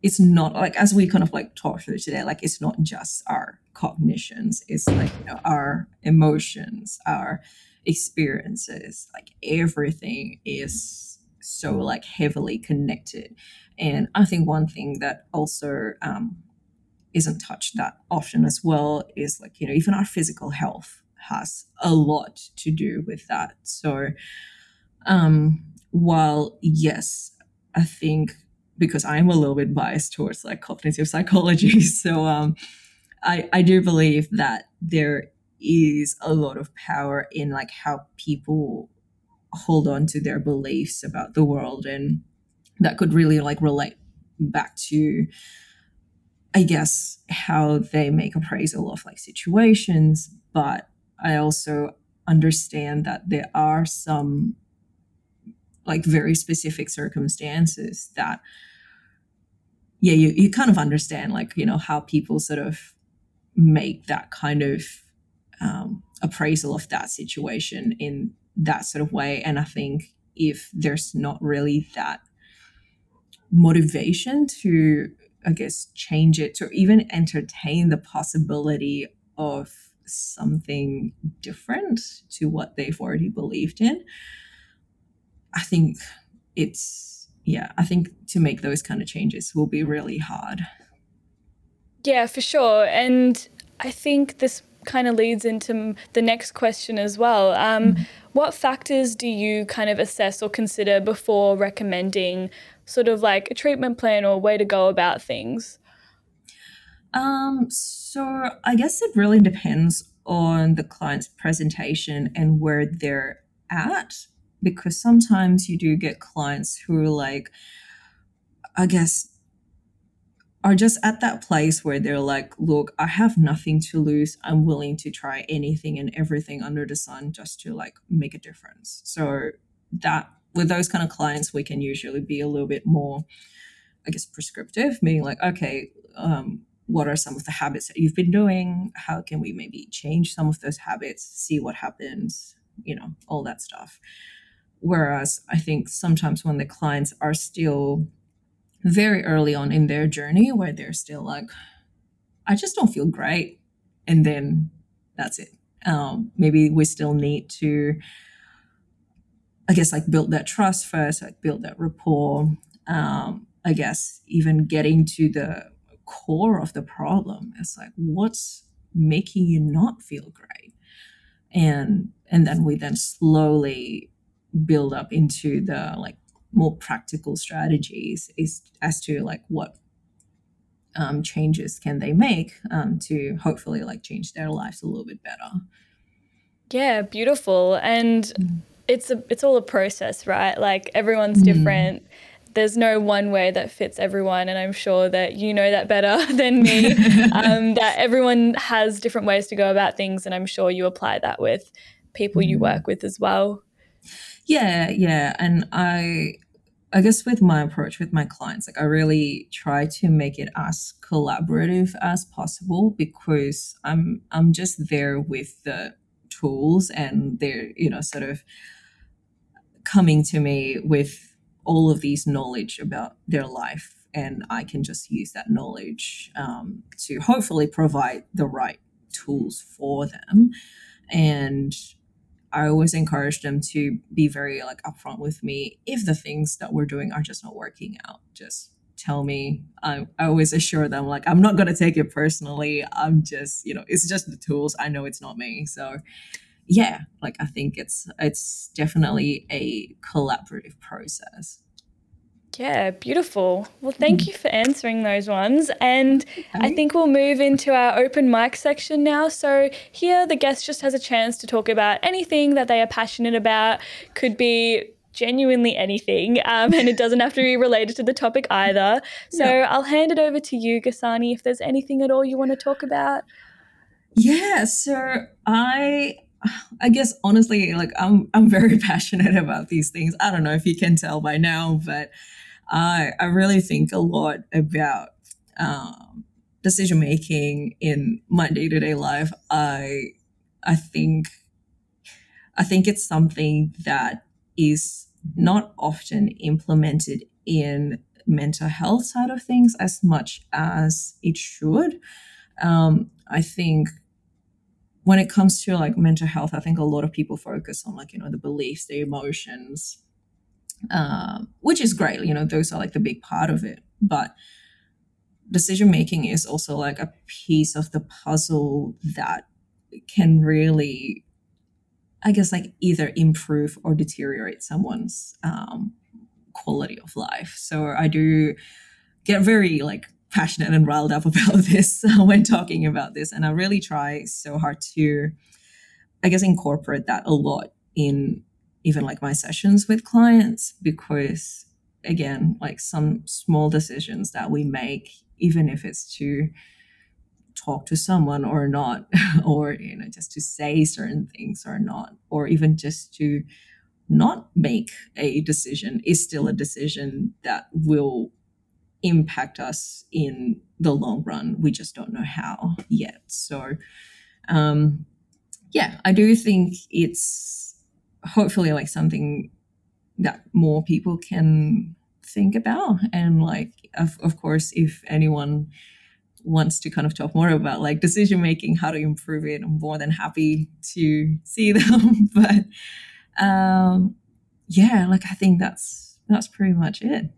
Speaker 2: it's not like as we kind of like talk through today like it's not just our cognitions it's like you know our emotions our experiences like everything is so like heavily connected and i think one thing that also um, isn't touched that often as well is like you know even our physical health has a lot to do with that. So um while yes, I think because I'm a little bit biased towards like cognitive psychology, *laughs* so um, I I do believe that there is a lot of power in like how people hold on to their beliefs about the world and that could really like relate back to i guess how they make appraisal of like situations but i also understand that there are some like very specific circumstances that yeah you, you kind of understand like you know how people sort of make that kind of um, appraisal of that situation in that sort of way. And i think if there's not really that motivation to i guess change it to even entertain the possibility of something different to what they've already believed in I think it's yeah, I think to make those kind of changes will be really hard.
Speaker 1: Yeah, for sure. And I think this kind of leads into the next question as well. Um, mm-hmm. What factors do you kind of assess or consider before recommending sort of like a treatment plan or way to go about things?
Speaker 2: Um, so I guess it really depends on the client's presentation and where they're at because sometimes you do get clients who are like, I guess, are just at that place where they're like, look, I have nothing to lose. I'm willing to try anything and everything under the sun just to like make a difference. So that with those kind of clients, we can usually be a little bit more, I guess, prescriptive, meaning like, okay, um, what are some of the habits that you've been doing? How can we maybe change some of those habits, see what happens, you know, all that stuff. whereas I think sometimes when the clients are still very early on in their journey, where they're still like, I just don't feel great, and then that's it. Um, maybe we still need to, I guess, like build that trust first, like build that rapport. Um, I guess even getting to the core of the problem is like, what's making you not feel great? And and then we then slowly build up into the like more practical strategies is as to like what um, changes can they make um, to hopefully like change their lives a little bit better
Speaker 1: yeah beautiful and mm. it's a it's all a process right like everyone's mm. different there's no one way that fits everyone and i'm sure that you know that better *laughs* than me um, *laughs* that everyone has different ways to go about things and i'm sure you apply that with people mm. you work with as well
Speaker 2: yeah yeah and i I guess with my approach with my clients, like I really try to make it as collaborative as possible because I'm I'm just there with the tools and they're, you know, sort of coming to me with all of these knowledge about their life and I can just use that knowledge um, to hopefully provide the right tools for them. And I always encourage them to be very like upfront with me if the things that we're doing are just not working out. Just tell me. I, I always assure them like I'm not gonna take it personally. I'm just, you know, it's just the tools. I know it's not me. So yeah, like I think it's it's definitely a collaborative process.
Speaker 1: Yeah, beautiful. Well, thank you for answering those ones. And I think we'll move into our open mic section now. So, here the guest just has a chance to talk about anything that they are passionate about, could be genuinely anything, um, and it doesn't have to be related to the topic either. So, yeah. I'll hand it over to you, Ghassani, if there's anything at all you want to talk about.
Speaker 2: Yeah, so I I guess honestly, like I'm I'm very *laughs* passionate about these things. I don't know if you can tell by now, but I I really think a lot about um, decision making in my day to day life. I I think I think it's something that is not often implemented in mental health side of things as much as it should. Um, I think when it comes to like mental health, I think a lot of people focus on like you know the beliefs, the emotions, um, which is great. You know, those are like the big part of it. But decision making is also like a piece of the puzzle that can really, I guess, like either improve or deteriorate someone's um, quality of life. So I do get very like passionate and riled up *laughs* about this when talking about this, and I really try so hard to, I guess, incorporate that a lot in even like my sessions with clients because again like some small decisions that we make even if it's to talk to someone or not *laughs* or you know just to say certain things or not or even just to not make a decision is still a decision that will impact us in the long run. We just don't know how yet. So um yeah i do think it's hopefully like something that more people can think about. And like of, of course if anyone wants to kind of talk more about like decision making how to improve it i'm more than happy to see *laughs* them. But um yeah like i think that's that's pretty much it.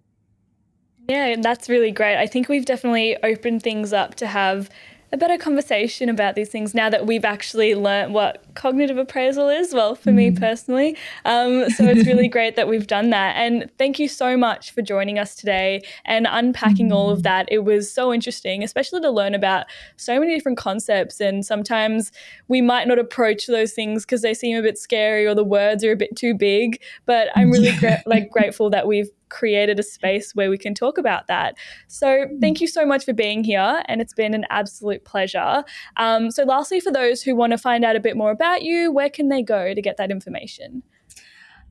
Speaker 1: Yeah that's really great. I think we've definitely opened things up to have a better conversation about these things now that we've actually learnt what cognitive appraisal is. Well, for mm. me personally. Um, so it's really *laughs* great that we've done that. And thank you so much for joining us today and unpacking mm. all of mm. that. It was so interesting, especially to learn about so many different concepts. And sometimes we might not approach those things because they seem a bit scary or the words are a bit too big. But I'm really *laughs* gra- like grateful that we've created a space where we can talk about that. So, thank you so much for being here, and it's been an absolute pleasure. Um, so, lastly, for those who want to find out a bit more about you, where can they go to get that information?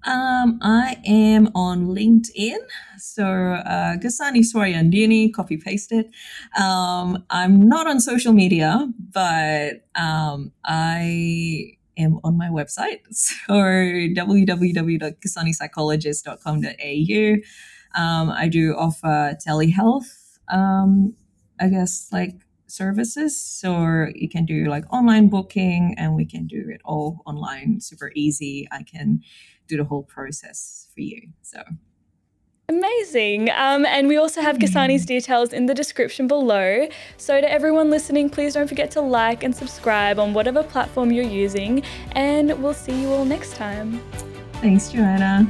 Speaker 2: Um, I am on LinkedIn. So, uh, Ghassani Swaryandini, copy pasted. Um, I'm not on social media, but um, I am on my website. *laughs* So www.ghassanipsychologist.com.au. Um, I do offer telehealth, um, I guess, like services. Or you can do like online booking and we can do it all online, super easy. I can do the whole process for you. So
Speaker 1: Amazing. Um, and we also have Ghassani's details in the description below. So, to everyone listening, please don't forget to like and subscribe on whatever platform you're using. And we'll see you all next time.
Speaker 2: Thanks, Joahanna.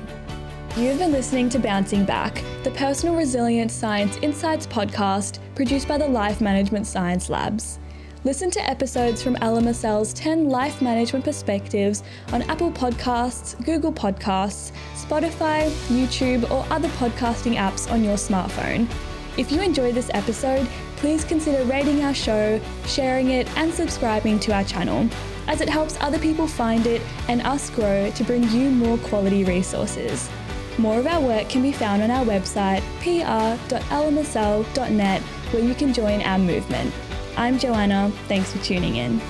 Speaker 1: You've been listening to Bouncing Back, the Personal Resilience Science Insights podcast produced by the Life Management Science Labs. Listen to episodes from LMSL's 10 life management perspectives on Apple Podcasts, Google Podcasts, Spotify, YouTube, or other podcasting apps on your smartphone. If you enjoyed this episode, please consider rating our show, sharing it, and subscribing to our channel, as it helps other people find it and us grow to bring you more quality resources. More of our work can be found on our website, pr.lmsl.net, where you can join our movement. I'm Joahanna. Thanks for tuning in.